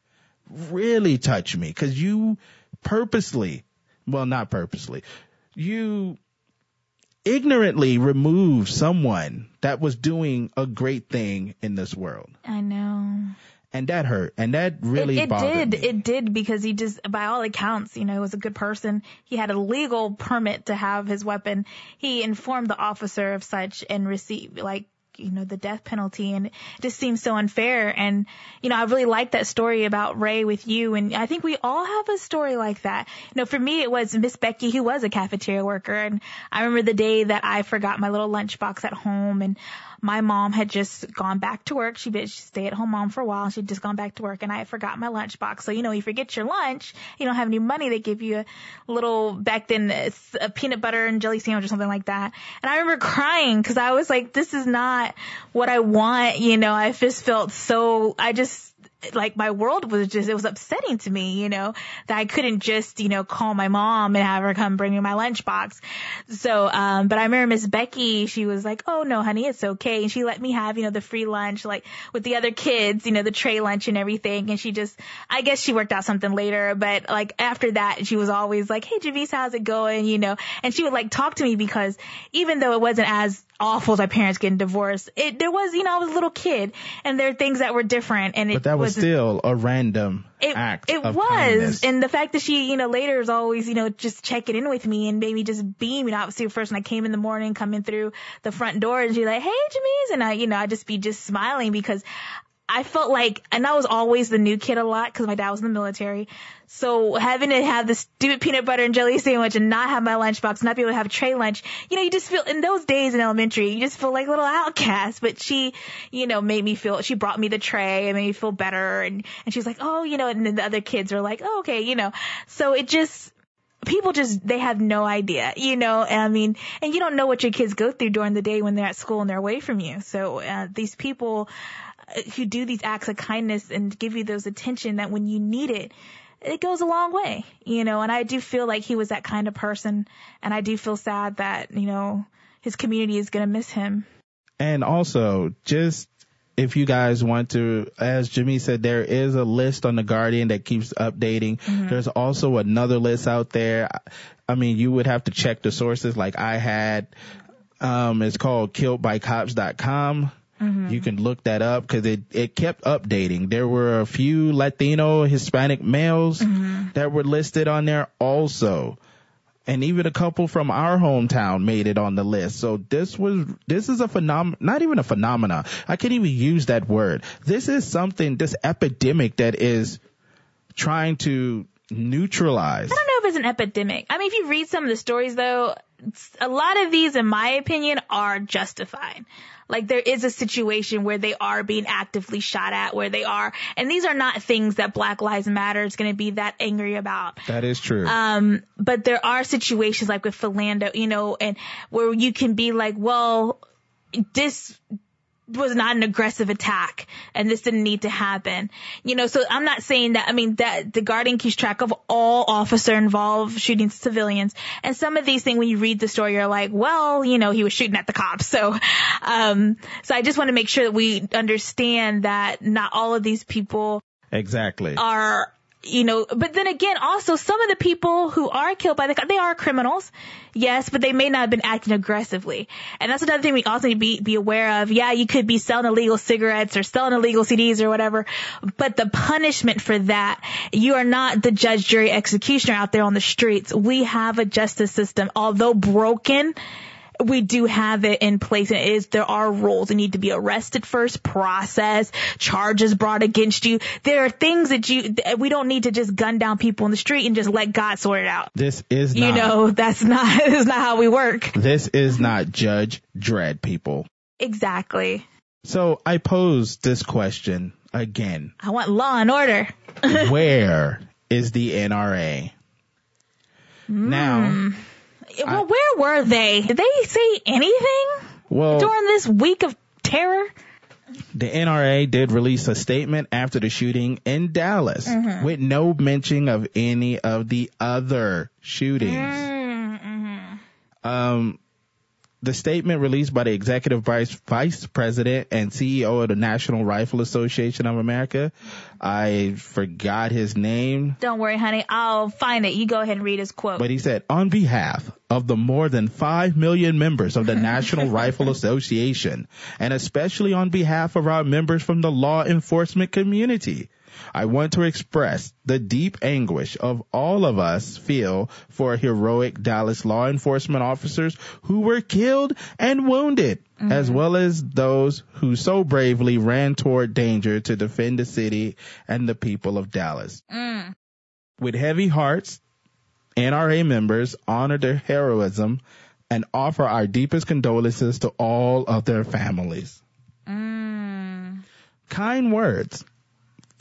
really touched me because you purposely, well, not purposely, you ignorantly removed someone that was doing a great thing in this world. I know. And that hurt. And that really it, it did. me. It did because he just, by all accounts, you know, he was a good person. He had a legal permit to have his weapon. He informed the officer of such and received, like, you know, the death penalty and it just seems so unfair. And, you know, I really like that story about Ray with you. And I think we all have a story like that. You know, for me, it was Miss Becky who was a cafeteria worker. And I remember the day that I forgot my little lunchbox at home and my mom had just gone back to work. She'd been stay at home mom for a while. She'd just gone back to work and I had forgot my lunchbox. So, you know, you forget your lunch, you don't have any money. They give you a little back then a peanut butter and jelly sandwich or something like that. And I remember crying because I was like, this is not what I want. You know, I just felt so, I just, like my world was just, it was upsetting to me, you know, that I couldn't just, you know, call my mom and have her come bring me my lunchbox. So, um, but I remember Miss Becky, she was like, oh no, honey, it's okay. And she let me have, you know, the free lunch, like with the other kids, you know, the tray lunch and everything. And she just, I guess she worked out something later, but like after that, she was always like, hey, Javis, how's it going? You know, and she would like talk to me because even though it wasn't as awful my parents getting divorced, it, there was, you know, I was a little kid and there are things that were different and it but that was, was still a random it, act. It was. Kindness. And the fact that she, you know, later is always, you know, just checking in with me and maybe just beam. You know, obviously first when I came in the morning, coming through the front door and she's like, Hey, Jamise. And I, you know, I just be just smiling because I felt like, and I was always the new kid a lot because my dad was in the military. So having to have this stupid peanut butter and jelly sandwich and not have my lunchbox, not be able to have tray lunch, you know, you just feel, in those days in elementary, you just feel like a little outcast. But she, you know, made me feel, she brought me the tray and made me feel better. And, and she was like, oh, you know, and then the other kids are like, oh, okay, you know. So it just, people just they have no idea you know i mean and you don't know what your kids go through during the day when they're at school and they're away from you so uh, these people who do these acts of kindness and give you those attention that when you need it, it goes a long way, you know, and I do feel like he was that kind of person and I do feel sad that, you know, his community is going to miss him. And also just if you guys want to, as Jimmy said, there is a list on the Guardian that keeps updating. Mm-hmm. There's also another list out there. I mean, you would have to check the sources like I had. Um, it's called killedbycops.com. Mm-hmm. You can look that up because it, it kept updating. There were a few Latino, Hispanic males mm-hmm. that were listed on there also. And even a couple from our hometown made it on the list. So this was, this is a phenom, not even a phenomena. I can't even use that word. This is something, this epidemic that is trying to neutralize. I don't know if it's an epidemic. I mean, if you read some of the stories though, a lot of these, in my opinion, are justified. Like there is a situation where they are being actively shot at, where they are, and these are not things that Black Lives Matter is going to be that angry about. That is true. Um, but there are situations like with Philando, you know, and where you can be like, well, this was not an aggressive attack and this didn't need to happen. You know, so I'm not saying that, I mean, that the Guardian keeps track of all officer involved shooting civilians. And some of these things, when you read the story, you're like, well, you know, he was shooting at the cops. So, um, so I just want to make sure that we understand that not all of these people exactly are you know, but then again, also some of the people who are killed by the they are criminals, yes, but they may not have been acting aggressively, and that's another thing we also need to be be aware of. Yeah, you could be selling illegal cigarettes or selling illegal CDs or whatever, but the punishment for that, you are not the judge, jury, executioner out there on the streets. We have a justice system, although broken we do have it in place. And it is there are rules you need to be arrested first process charges brought against you. There are things that you we don't need to just gun down people in the street and just let god sort it out. This is not, you know that's not is not how we work. This is not Judge Dredd people. Exactly. So i pose this question again. I want law and order. Where is the nra mm. now well, where were they? Did they say anything? Well, during this week of terror. The NRA did release a statement after the shooting in Dallas mm-hmm. with no mention of any of the other shootings. Mm-hmm. Um, the statement released by the executive vice, vice president and CEO of the National Rifle Association of America. I forgot his name. Don't worry, honey. I'll find it. You go ahead and read his quote. But he said, on behalf of the more than 5 million members of the National Rifle Association, and especially on behalf of our members from the law enforcement community, I want to express the deep anguish of all of us feel for heroic Dallas law enforcement officers who were killed and wounded, mm-hmm. as well as those who so bravely ran toward danger to defend the city and the people of Dallas. Mm. With heavy hearts, NRA members honor their heroism and offer our deepest condolences to all of their families. Mm. Kind words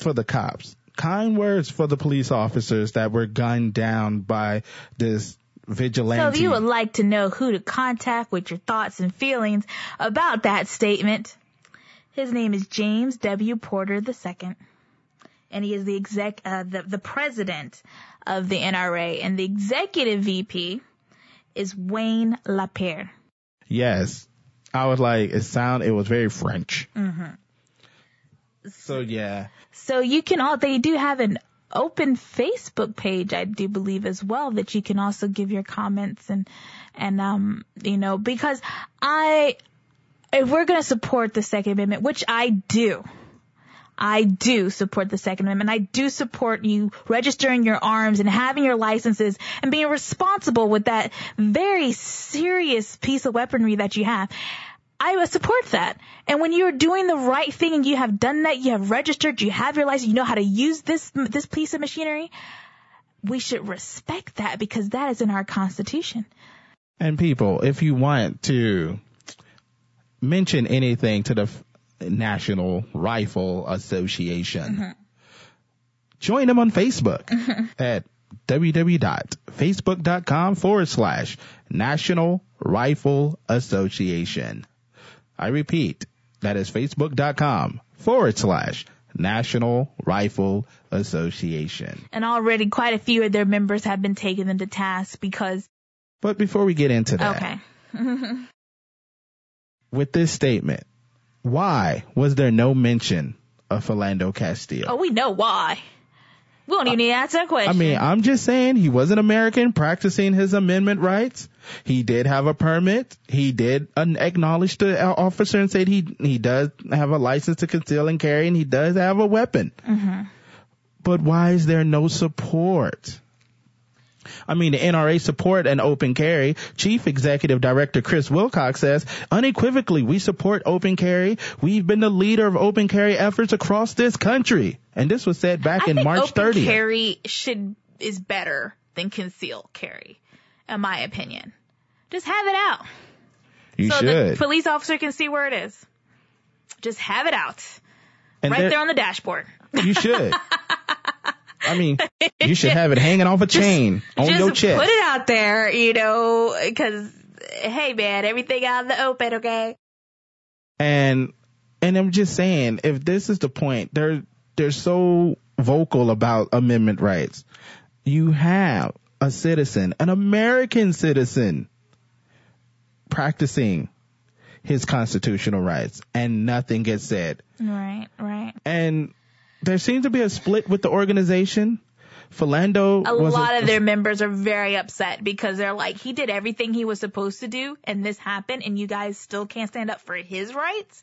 for the cops. Kind words for the police officers that were gunned down by this vigilante. So if you would like to know who to contact with your thoughts and feelings about that statement, his name is James W. Porter II. And he is the exec, uh, the, the president of the NRA and the executive VP is Wayne LaPierre. Yes. I was like, it sound, it was very French. Mm-hmm. So yeah. So you can all, they do have an open Facebook page, I do believe as well, that you can also give your comments and, and, um, you know, because I, if we're going to support the Second Amendment, which I do, I do support the Second Amendment. I do support you registering your arms and having your licenses and being responsible with that very serious piece of weaponry that you have. I support that. And when you're doing the right thing and you have done that, you have registered, you have your license, you know how to use this, this piece of machinery, we should respect that because that is in our constitution. And people, if you want to mention anything to the National Rifle Association, mm-hmm. join them on Facebook mm-hmm. at www.facebook.com forward slash National Rifle Association. I repeat, that is facebook.com forward slash National Rifle Association. And already quite a few of their members have been taken into task because. But before we get into that. Okay. with this statement, why was there no mention of Philando Castile? Oh, we know why. We don't even need to answer that question. I mean, I'm just saying he was an American practicing his amendment rights. He did have a permit. He did acknowledge the officer and said he he does have a license to conceal and carry, and he does have a weapon. Mm-hmm. But why is there no support? I mean, the NRA support an open carry. Chief Executive Director Chris Wilcox says, unequivocally, we support open carry. We've been the leader of open carry efforts across this country. And this was said back I in March 30th. open 30th. carry should, is better than concealed carry, in my opinion. Just have it out. You so should. the police officer can see where it is. Just have it out. And right there on the dashboard. You should. I mean, you should have it hanging off a chain on Just your chest. put it out there, you know, cause, hey man, everything out in the open, okay? and and I'm just saying, if this is the point, they're they're so vocal about amendment rights. You have a citizen, an American citizen, practicing his constitutional rights, and nothing gets said. Right, right. And there seems to be a split with the organization. Philando A lot of their members are very upset because they're like, he did everything he was supposed to do and this happened and you guys still can't stand up for his rights.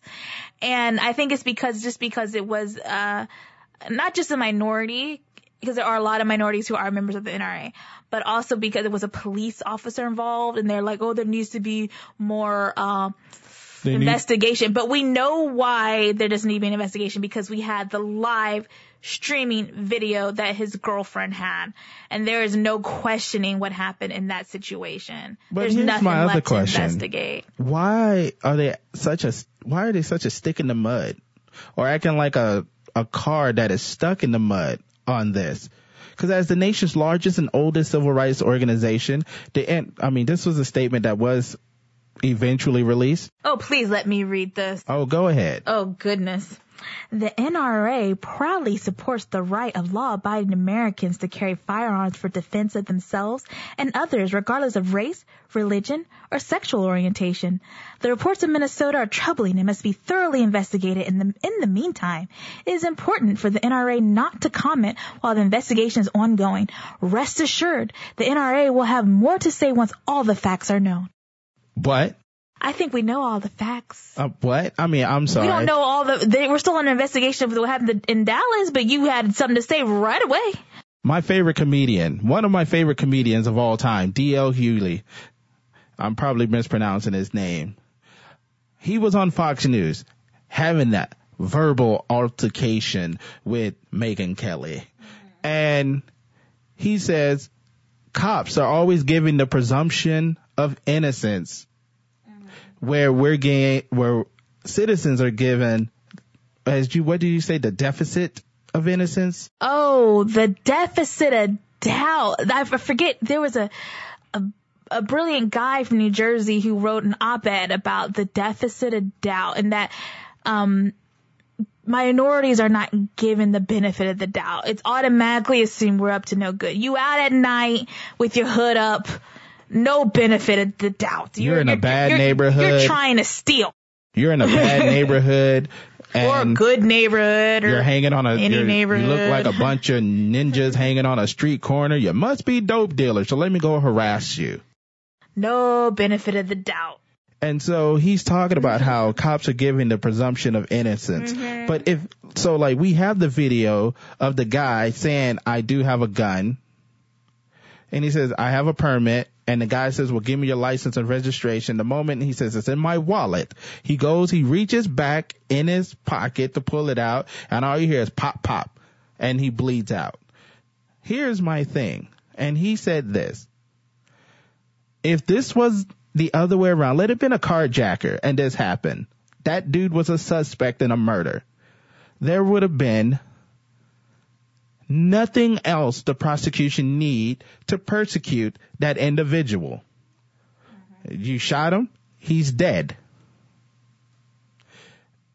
And I think it's because, just because it was, uh, not just a minority, because there are a lot of minorities who are members of the NRA, but also because it was a police officer involved and they're like, oh, there needs to be more, uh, they need- investigation. But we know why there doesn't need to be an investigation because we had the live streaming video that his girlfriend had. And there is no questioning what happened in that situation. But There's here's nothing my other left question. to investigate. why are they such a why are they such a stick in the mud or acting like a a car that is stuck in the mud on this because as the nation's largest and oldest civil rights organization the i mean this was a statement that was eventually released Oh, please let me read this. oh go ahead Oh goodness. The NRA proudly supports the right of law-abiding Americans to carry firearms for defense of themselves and others regardless of race, religion, or sexual orientation. The reports of Minnesota are troubling and must be thoroughly investigated in the, in the meantime. It is important for the NRA not to comment while the investigation is ongoing. Rest assured, the NRA will have more to say once all the facts are known. But I think we know all the facts. uh, what i mean i'm sorry We don't know all the. They, we're still on an investigation of what happened in Dallas, but you had something to say right away. my favorite comedian, one of my favorite comedians of all time, D.L. Hughley. I'm probably mispronouncing his name. He was on Fox News having that verbal altercation with Megyn Kelly. And he says cops are always giving the presumption of innocence where we're getting, where citizens are given, as you, what did you say, the deficit of innocence? Oh, the deficit of doubt. I forget there was a, a a brilliant guy from New Jersey who wrote an op-ed about the deficit of doubt and that um minorities are not given the benefit of the doubt. It's automatically assumed we're up to no good. You out at night with your hood up, no benefit of the doubt. You're in a bad neighborhood. You're trying to steal. You're in a bad neighborhood Or a good neighborhood or you're hanging on a any neighborhood. You look like a bunch of ninjas hanging on a street corner. You must be dope dealers. So let me go harass you. no benefit of the doubt. And so he's talking about how cops are giving the presumption of innocence. Mm-hmm. But if, so like we have the video of the guy saying, I do have a gun. And he says, I have a permit. And the guy says, well, give me your license and registration. The moment he says, it's in my wallet, he goes, he reaches back in his pocket to pull it out. And all you hear is pop, pop. And he bleeds out. Here's my thing. And he said this if this was the other way around, let it been a carjacker and this happened. That dude was a suspect in a murder. There would have been nothing else the prosecution need to persecute that individual. You shot him, he's dead.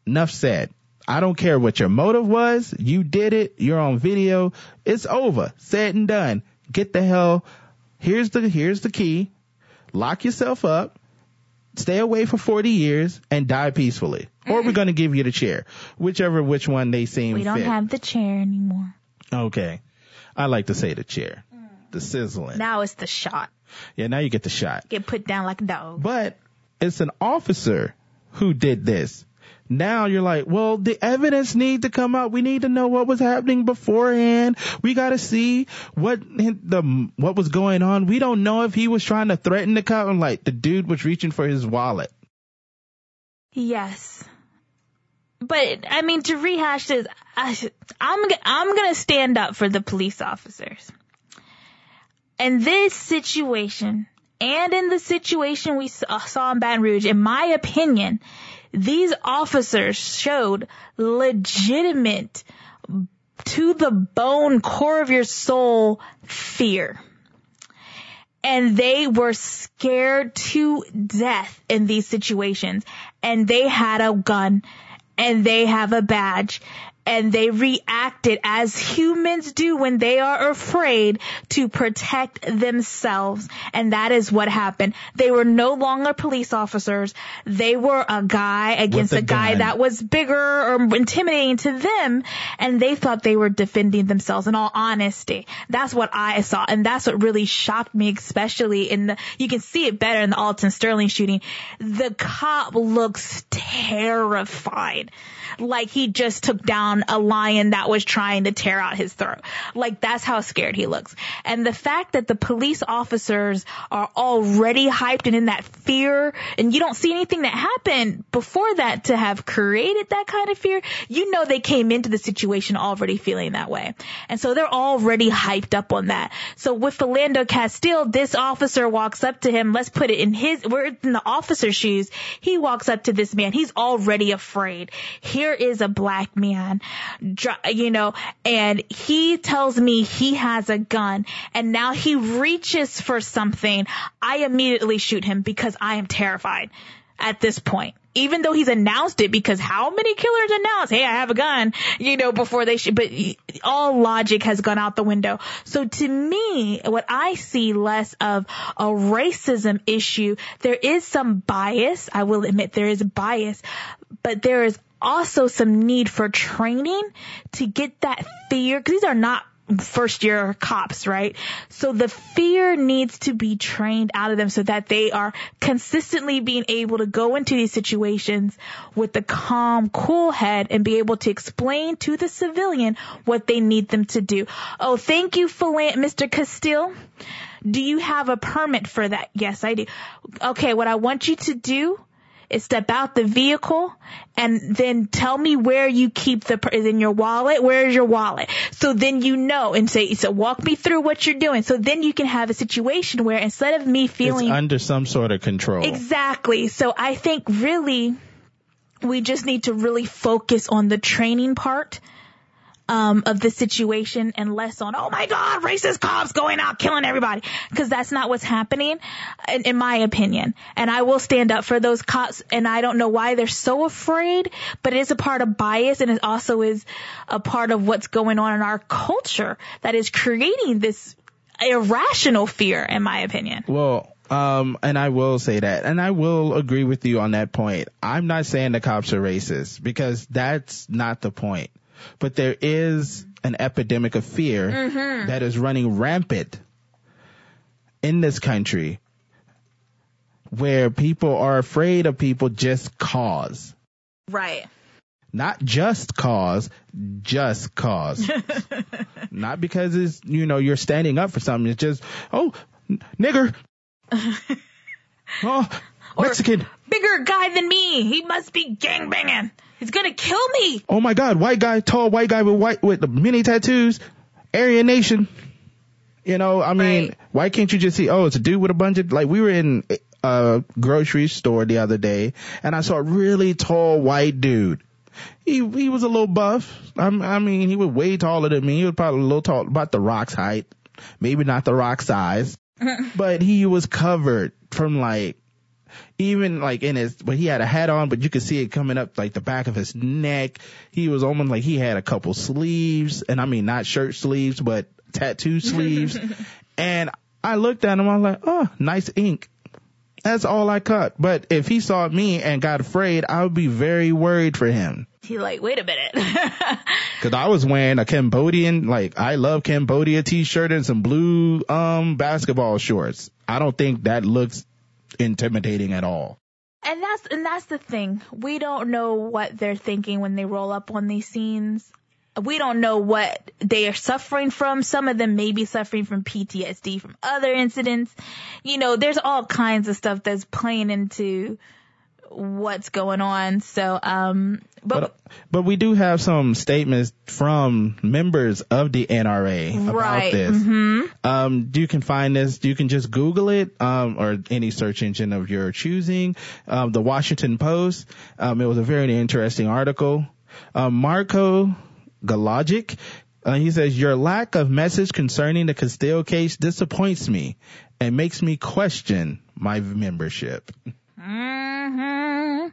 Enough said. I don't care what your motive was. You did it. You're on video. It's over. Said and done. Get the hell. Here's the, here's the key lock yourself up, stay away for 40 years, and die peacefully. Or we're going to give you the chair, whichever which one they seem We don't fit. have the chair anymore. Okay. I like to say the chair, mm. the sizzling. Now it's the shot. yeah, now you get the shot. Get put down like a dog. But it's an officer who did this. Now you're like, well, the evidence need to come out. We need to know what was happening beforehand. We got to see what the what was going on. We don't know if he was trying to threaten the cop. I'm like, the dude was reaching for his wallet. Yes. But I mean, to rehash this, I, I'm I'm gonna stand up for the police officers. In this situation, and in the situation we saw in Baton Rouge, in my opinion, these officers showed legitimate to the bone core of your soul fear. And they were scared to death in these situations. And they had a gun and they have a badge and they reacted as humans do when they are afraid to protect themselves. And that is what happened. They were no longer police officers. They were a guy against a, a guy that was bigger or intimidating to them. And they thought they were defending themselves in all honesty. That's what I saw. And that's what really shocked me, especially in the, you can see it better in the Alton Sterling shooting. The cop looks terrified like he just took down a lion that was trying to tear out his throat. Like that's how scared he looks. And the fact that the police officers are already hyped and in that fear and you don't see anything that happened before that to have created that kind of fear, you know they came into the situation already feeling that way. And so they're already hyped up on that. So with Philando Castile, this officer walks up to him. Let's put it in his, we're in the officer's shoes. He walks up to this man. He's already afraid. He here is a black man, you know, and he tells me he has a gun and now he reaches for something. I immediately shoot him because I am terrified at this point even though he's announced it because how many killers announce, hey, I have a gun, you know, before they should, but all logic has gone out the window. So to me, what I see less of a racism issue, there is some bias. I will admit there is bias, but there is also some need for training to get that fear, because these are not first year cops, right? So the fear needs to be trained out of them so that they are consistently being able to go into these situations with a calm, cool head and be able to explain to the civilian what they need them to do. Oh, thank you, Mr. Castile. Do you have a permit for that? Yes, I do. Okay, what I want you to do is step out the vehicle and then tell me where you keep the, is in your wallet? Where is your wallet? So then you know and say, so walk me through what you're doing. So then you can have a situation where instead of me feeling it's under some sort of control. Exactly. So I think really we just need to really focus on the training part um, of the situation and less on, oh my God, racist cops going out killing everybody. Cause that's not what's happening in, in my opinion. And I will stand up for those cops and I don't know why they're so afraid, but it is a part of bias and it also is a part of what's going on in our culture that is creating this irrational fear in my opinion. Well, um, and I will say that, and I will agree with you on that point. I'm not saying the cops are racist because that's not the point but there is an epidemic of fear mm-hmm. that is running rampant in this country where people are afraid of people just cause. Right. Not just cause, just cause. Not because it's, you know, you're standing up for something. It's just, oh, nigger. oh, Mexican. Bigger guy than me. He must be gang banging. He's gonna kill me. Oh my God, white guy, tall white guy with white with the many tattoos, Aryan Nation. You know, I mean, right. why can't you just see? Oh, it's a dude with a bunch of like. We were in a grocery store the other day, and I saw a really tall white dude. He he was a little buff. I, I mean, he was way taller than me. He was probably a little tall, about the Rock's height, maybe not the Rock size, but he was covered from like even like in his, but he had a hat on, but you could see it coming up like the back of his neck. He was almost like he had a couple sleeves, and I mean not shirt sleeves, but tattoo sleeves. and I looked at him, I was like, oh, nice ink. That's all I cut. But if he saw me and got afraid, I would be very worried for him. He like, wait a minute. Cause I was wearing a Cambodian, like I love Cambodia t-shirt and some blue, um, basketball shorts. I don't think that looks intimidating at all. And that's and that's the thing. We don't know what they're thinking when they roll up on these scenes. We don't know what they are suffering from. Some of them may be suffering from PTSD from other incidents. You know, there's all kinds of stuff that's playing into what's going on. So, um, but, but, but we do have some statements from members of the NRA about right. this. Mm-hmm. Um, you can find this. You can just Google it, um, or any search engine of your choosing. Um, the Washington Post. Um, it was a very interesting article. Um, Marco Galogic. Uh, he says, your lack of message concerning the Castillo case disappoints me and makes me question my membership. Mm-hmm.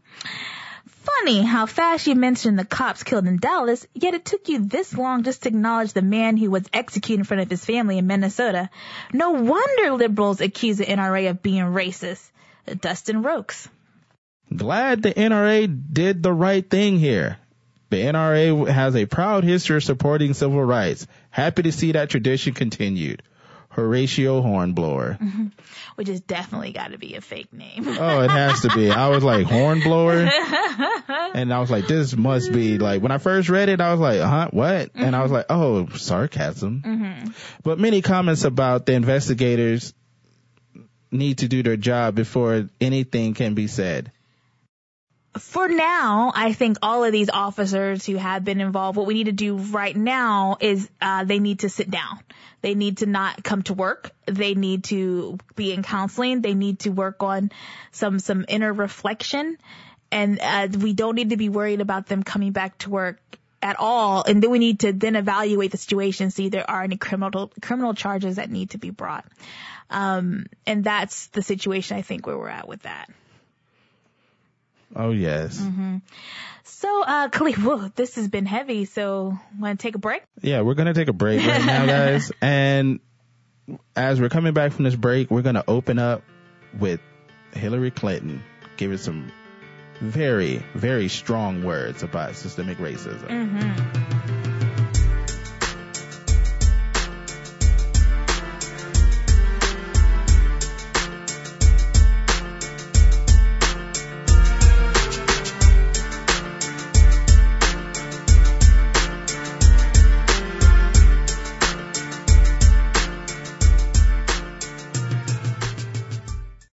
Funny how fast you mentioned the cops killed in Dallas, yet it took you this long just to acknowledge the man who was executed in front of his family in Minnesota. No wonder liberals accuse the NRA of being racist. Dustin Rokes. Glad the NRA did the right thing here. The NRA has a proud history of supporting civil rights. Happy to see that tradition continued. Horatio Hornblower. Mm-hmm. Which has definitely got to be a fake name. oh, it has to be. I was like Hornblower, and I was like, this must be like. When I first read it, I was like, huh, what? Mm-hmm. And I was like, oh, sarcasm. Mm-hmm. But many comments about the investigators need to do their job before anything can be said for now, I think all of these officers who have been involved, what we need to do right now is uh, they need to sit down. They need to not come to work. They need to be in counseling. They need to work on some some inner reflection, and uh, we don't need to be worried about them coming back to work at all. And then we need to then evaluate the situation, see if there are any criminal criminal charges that need to be brought. Um, and that's the situation I think where we're at with that. Oh yes. Mm-hmm. So, uh, Khalif, whoa, this has been heavy. So, want to take a break? Yeah, we're gonna take a break right now, guys. And as we're coming back from this break, we're gonna open up with Hillary Clinton giving some very, very strong words about systemic racism. Mm-hmm.